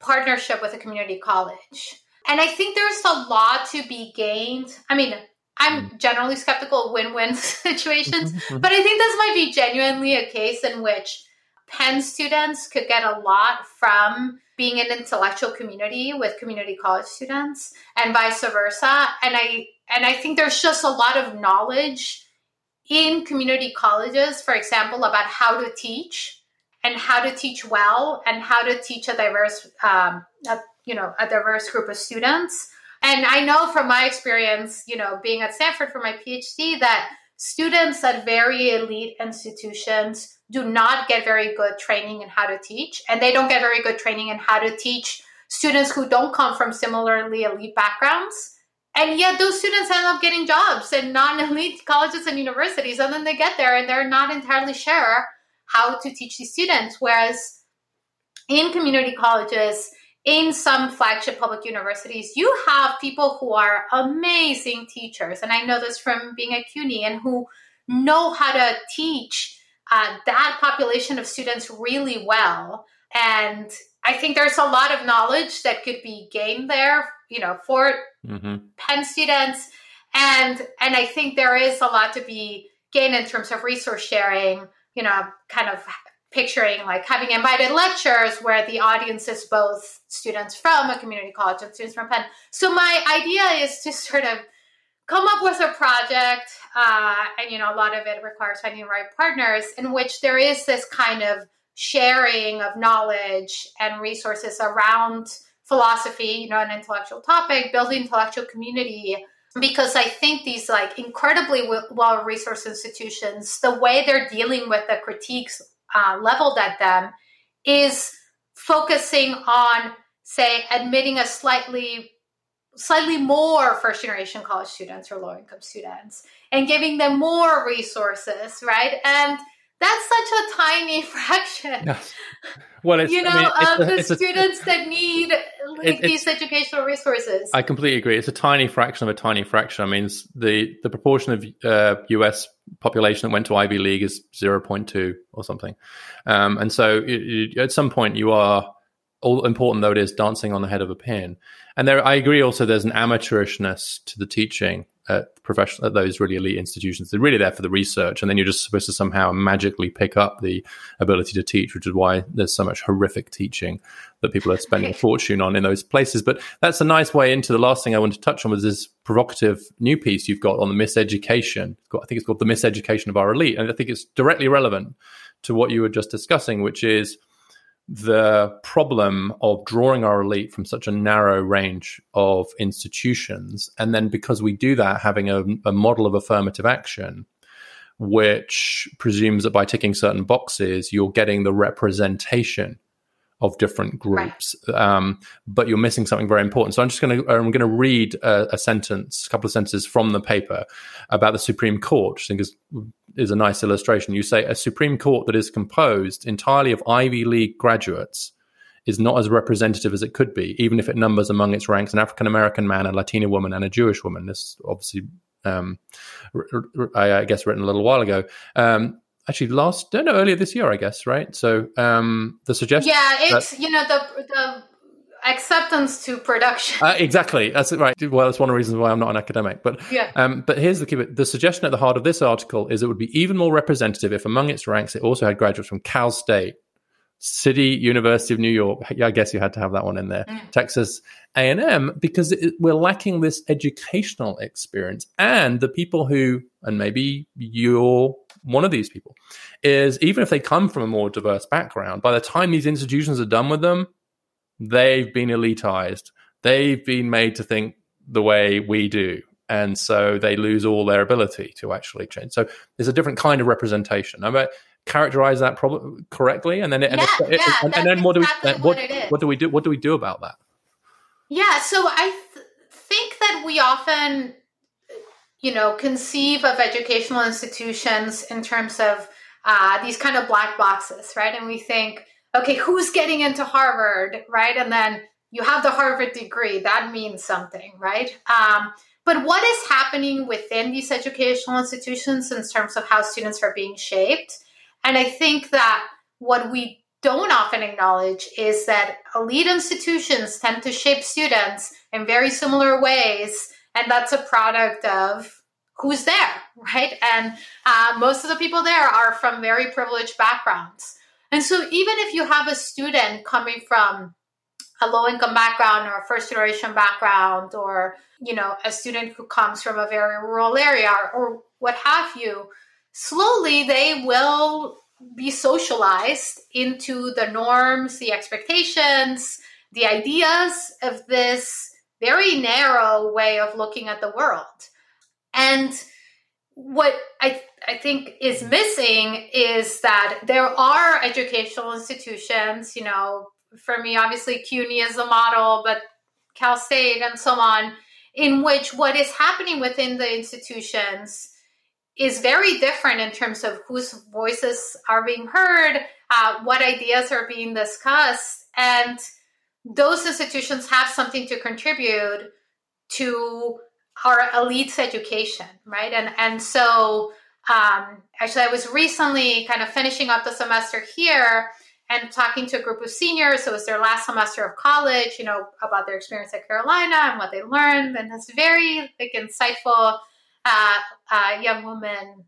partnership with a community college. And I think there's a lot to be gained. I mean, I'm mm. generally skeptical of win-win (laughs) situations, mm-hmm, mm-hmm. but I think this might be genuinely a case in which Penn students could get a lot from being an intellectual community with community college students and vice versa. And I and I think there's just a lot of knowledge in community colleges, for example, about how to teach and how to teach well and how to teach a diverse, um, a, you know, a diverse group of students. And I know from my experience, you know, being at Stanford for my PhD, that students at very elite institutions do not get very good training in how to teach, and they don't get very good training in how to teach students who don't come from similarly elite backgrounds. And yet, those students end up getting jobs in non elite colleges and universities, and then they get there and they're not entirely sure how to teach these students. Whereas in community colleges, in some flagship public universities, you have people who are amazing teachers. And I know this from being at CUNY and who know how to teach uh, that population of students really well. And I think there's a lot of knowledge that could be gained there, you know, for mm-hmm. Penn students. And and I think there is a lot to be gained in terms of resource sharing, you know, kind of picturing like having invited lectures where the audience is both students from a community college and students from Penn. So my idea is to sort of come up with a project, uh, and you know, a lot of it requires finding the right partners, in which there is this kind of sharing of knowledge and resources around philosophy, you know, an intellectual topic, building intellectual community. Because I think these like incredibly well resourced institutions, the way they're dealing with the critiques uh, leveled at them is focusing on, say, admitting a slightly slightly more first generation college students or low income students and giving them more resources, right? And that's such a tiny (laughs) fraction. Yeah. Well, it's, you know, I mean, of the students a, that need like, these educational resources. I completely agree. It's a tiny fraction of a tiny fraction. I mean, the the proportion of uh, U.S. population that went to Ivy League is zero point two or something, um, and so it, it, at some point you are all important though it is dancing on the head of a pin. And there, I agree. Also, there's an amateurishness to the teaching at professional at those really elite institutions. They're really there for the research, and then you're just supposed to somehow magically pick up the ability to teach, which is why there's so much horrific teaching that people are spending a (laughs) fortune on in those places. But that's a nice way into the last thing I want to touch on was this provocative new piece you've got on the miseducation. I think it's called the miseducation of our elite, and I think it's directly relevant to what you were just discussing, which is the problem of drawing our elite from such a narrow range of institutions. And then because we do that, having a, a model of affirmative action, which presumes that by ticking certain boxes, you're getting the representation of different groups, right. um, but you're missing something very important. So I'm just going to I'm going to read a, a, sentence, a couple of sentences from the paper about the Supreme Court, which I think is is a nice illustration. You say a Supreme Court that is composed entirely of Ivy League graduates is not as representative as it could be, even if it numbers among its ranks an African American man, a Latina woman, and a Jewish woman. This obviously, um, I guess, written a little while ago. Um, actually last no, no earlier this year i guess right? So um the suggestion yeah it's that, you know the the acceptance to production. Uh, exactly. That's right. Well that's one of the reasons why i'm not an academic. But yeah. um but here's the key bit. The suggestion at the heart of this article is it would be even more representative if among its ranks it also had graduates from cal state City University of New York. Yeah, I guess you had to have that one in there. Mm. Texas A&M because it, we're lacking this educational experience. And the people who and maybe you're one of these people is even if they come from a more diverse background, by the time these institutions are done with them, they've been elitized. They've been made to think the way we do. And so they lose all their ability to actually change. So there's a different kind of representation. I mean, characterize that problem correctly, and then it, yeah, and, it, yeah, and, and then what exactly do we what, what, what, do we do? What do we do about that? Yeah, so I th- think that we often you know, conceive of educational institutions in terms of uh, these kind of black boxes, right? And we think, okay, who's getting into Harvard, right? And then you have the Harvard degree, that means something, right? Um, but what is happening within these educational institutions in terms of how students are being shaped? And I think that what we don't often acknowledge is that elite institutions tend to shape students in very similar ways. And that's a product of who's there, right? And uh, most of the people there are from very privileged backgrounds. And so even if you have a student coming from a low income background or a first generation background or you know a student who comes from a very rural area or, what have you slowly they will be socialized into the norms the expectations the ideas of this very narrow way of looking at the world. And what i I think is missing is that there are educational institutions, you know, for me, obviously CUNY is the model, but Cal State and so on, in which what is happening within the institutions is very different in terms of whose voices are being heard, uh, what ideas are being discussed, and those institutions have something to contribute to our elite's education, right? And and so um, actually, I was recently kind of finishing up the semester here and talking to a group of seniors. So it was their last semester of college, you know, about their experience at Carolina and what they learned. And this very like insightful uh, uh, young woman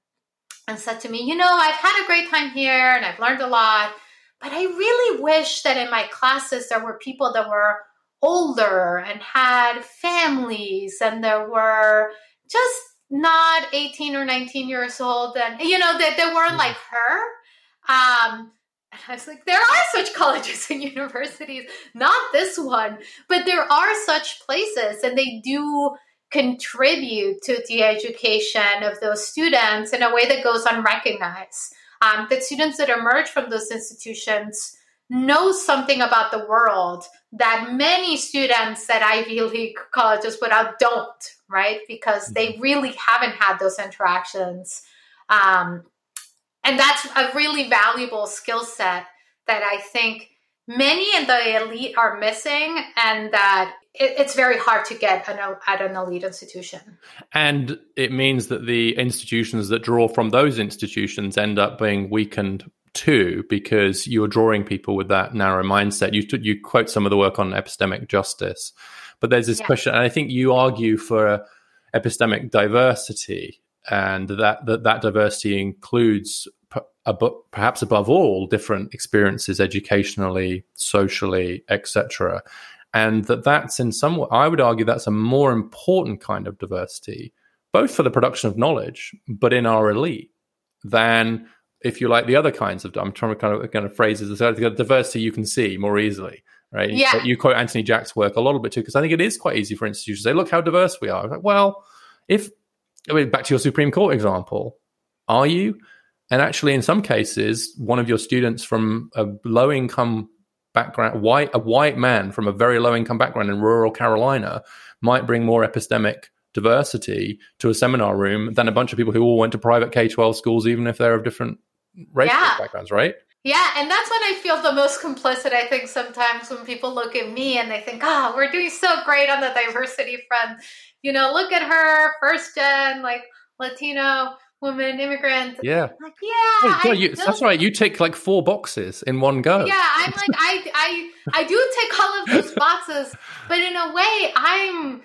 and said to me, you know, I've had a great time here and I've learned a lot, but I really wish that in my classes there were people that were older and had families and there were just not 18 or 19 years old and you know that they, they weren't like her. Um I was like, there are such colleges and (laughs) universities, not this one, but there are such places, and they do contribute to the education of those students in a way that goes unrecognized. Um, that students that emerge from those institutions know something about the world that many students at Ivy League colleges put out don't, right? Because they mm-hmm. really haven't had those interactions. Um, and that's a really valuable skill set that I think many in the elite are missing, and that it, it's very hard to get an, at an elite institution. And it means that the institutions that draw from those institutions end up being weakened too, because you're drawing people with that narrow mindset. You you quote some of the work on epistemic justice, but there's this yeah. question, and I think you argue for uh, epistemic diversity and that that, that diversity includes perhaps above all different experiences educationally socially etc and that that's in some way i would argue that's a more important kind of diversity both for the production of knowledge but in our elite than if you like the other kinds of i'm trying to kind of kind of phrases uh, the diversity you can see more easily right yeah. you quote anthony jack's work a little bit too because i think it is quite easy for institutions to say look how diverse we are like, well if I mean, back to your Supreme Court example, are you? And actually, in some cases, one of your students from a low income background, white, a white man from a very low income background in rural Carolina might bring more epistemic diversity to a seminar room than a bunch of people who all went to private K 12 schools, even if they're of different racial yeah. backgrounds, right? Yeah, and that's when I feel the most complicit, I think, sometimes when people look at me and they think, oh, we're doing so great on the diversity front you know, look at her, first gen, like Latino woman, immigrant. Yeah. Like, yeah. Hey, you, that's right. You tick like four boxes in one go. Yeah, I'm like, I, I, I do tick all of those (laughs) boxes, but in a way, I'm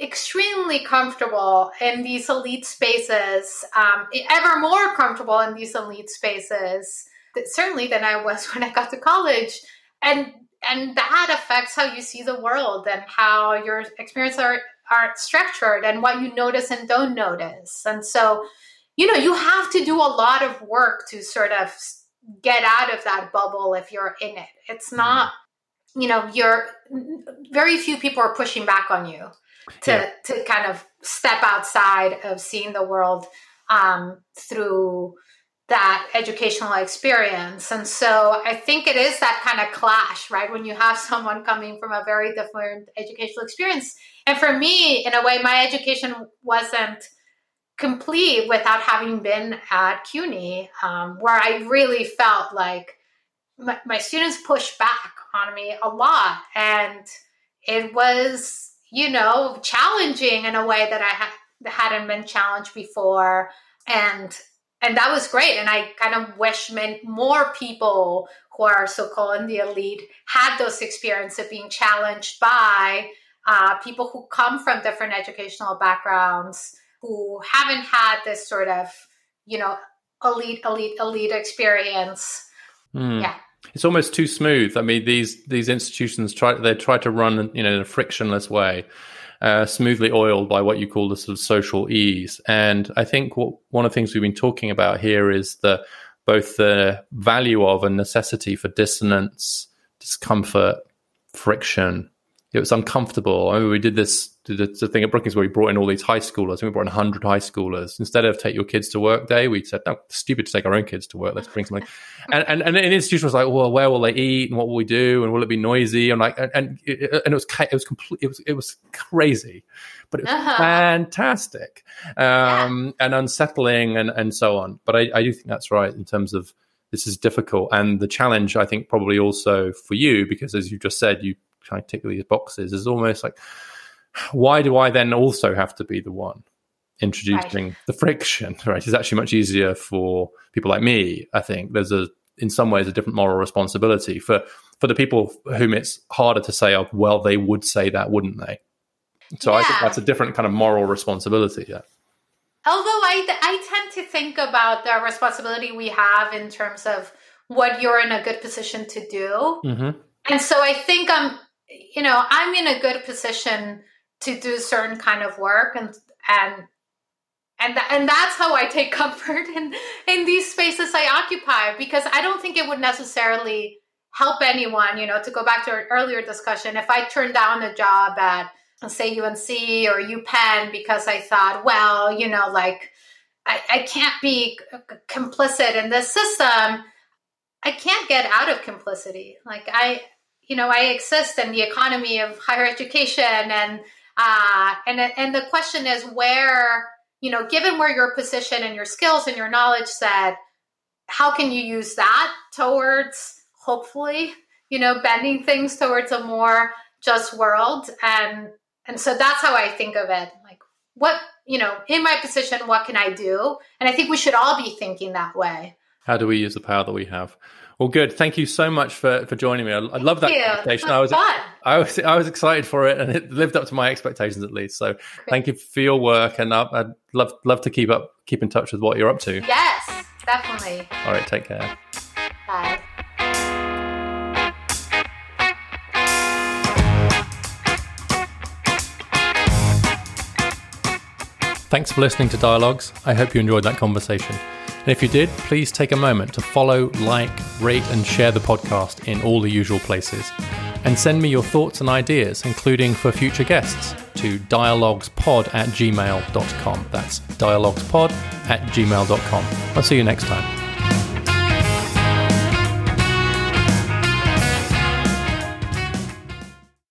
extremely comfortable in these elite spaces, um, ever more comfortable in these elite spaces, certainly than I was (laughs) when I got to college. And and that affects how you see the world and how your experiences are are structured and what you notice and don't notice. And so, you know, you have to do a lot of work to sort of get out of that bubble if you're in it. It's mm-hmm. not, you know, you're very few people are pushing back on you to yeah. to kind of step outside of seeing the world um, through that educational experience. And so I think it is that kind of clash, right? When you have (laughs) someone coming from a very different educational experience. And for me, in a way, my education wasn't complete without having been at CUNY, um, where I really felt like my, my students pushed back on me a lot. And it was, you know, challenging in a way that I had, hadn't been challenged before. And and that was great. And I kind of wish more people who are so-called in the elite had those experiences of being challenged by uh, people who come from different educational backgrounds who haven't had this sort of, you know, elite, elite, elite experience. Mm. Yeah it's almost too smooth. I mean, these these institutions try they try to run you know in a frictionless way, uh, smoothly oiled by what you call the sort of social ease. And I think what, one of the things we've been talking about here is the both the value of and necessity for dissonance, discomfort, friction, it was uncomfortable. I mean, we did this did the thing at Brookings where we brought in all these high schoolers. we brought in 100 high schoolers. Instead of take your kids to work day, we said, no, stupid to take our own kids to work. Let's bring something. (laughs) and, and, and an institution was like, well, where will they eat and what will we do? And will it be noisy? And like, and, and it, and it was, it was complete, it was, it was crazy, but it was uh-huh. fantastic, um, yeah. and unsettling and, and so on. But I, I do think that's right in terms of, this is difficult. And the challenge, I think, probably also for you, because as you just said, you trying to tick these boxes is almost like why do I then also have to be the one introducing right. the friction? (laughs) Right, it's actually much easier for people like me. I think there's a in some ways a different moral responsibility for for the people whom it's harder to say, oh, well, they would say that, wouldn't they? So yeah. I think that's a different kind of moral responsibility. Yeah. Although I, I tend to think about the responsibility we have in terms of what you're in a good position to do. Mm-hmm. And so I think I'm you know, I'm in a good position to do certain kind of work and and and th- and that's how I take (laughs) comfort in in these spaces I occupy because I don't think it would necessarily help anyone, you know, to go back to our earlier discussion, if I turned down a job at say UNC or UPenn because I thought, well, you know, like I, I can't be complicit in this system. I can't get out of complicity. Like I you know, I exist in the economy of higher education, and uh, and and the question is where, you know, given where your position and your skills and your knowledge set, how can you use that towards hopefully, you know, bending things towards a more just world, and and so that's how I think of it. Like, what you know, in my position, what can I do? And I think we should all be thinking that way. How do we use the power that we have? Well, good. Thank you so much for, for joining me. I, I love that conversation. I was fun. I was I was excited for it, and it lived up to my expectations at least. So, Great. thank you for your work, and I, I'd love love to keep up keep in touch with what you're up to. Yes, definitely. All right, take care. Bye. Thanks for listening to Dialogues. I hope you enjoyed that conversation. And if you did, please take a moment to follow, like, rate, and share the podcast in all the usual places. And send me your thoughts and ideas, including for future guests, to dialoguespod at gmail.com. That's dialoguespod at gmail.com. I'll see you next time.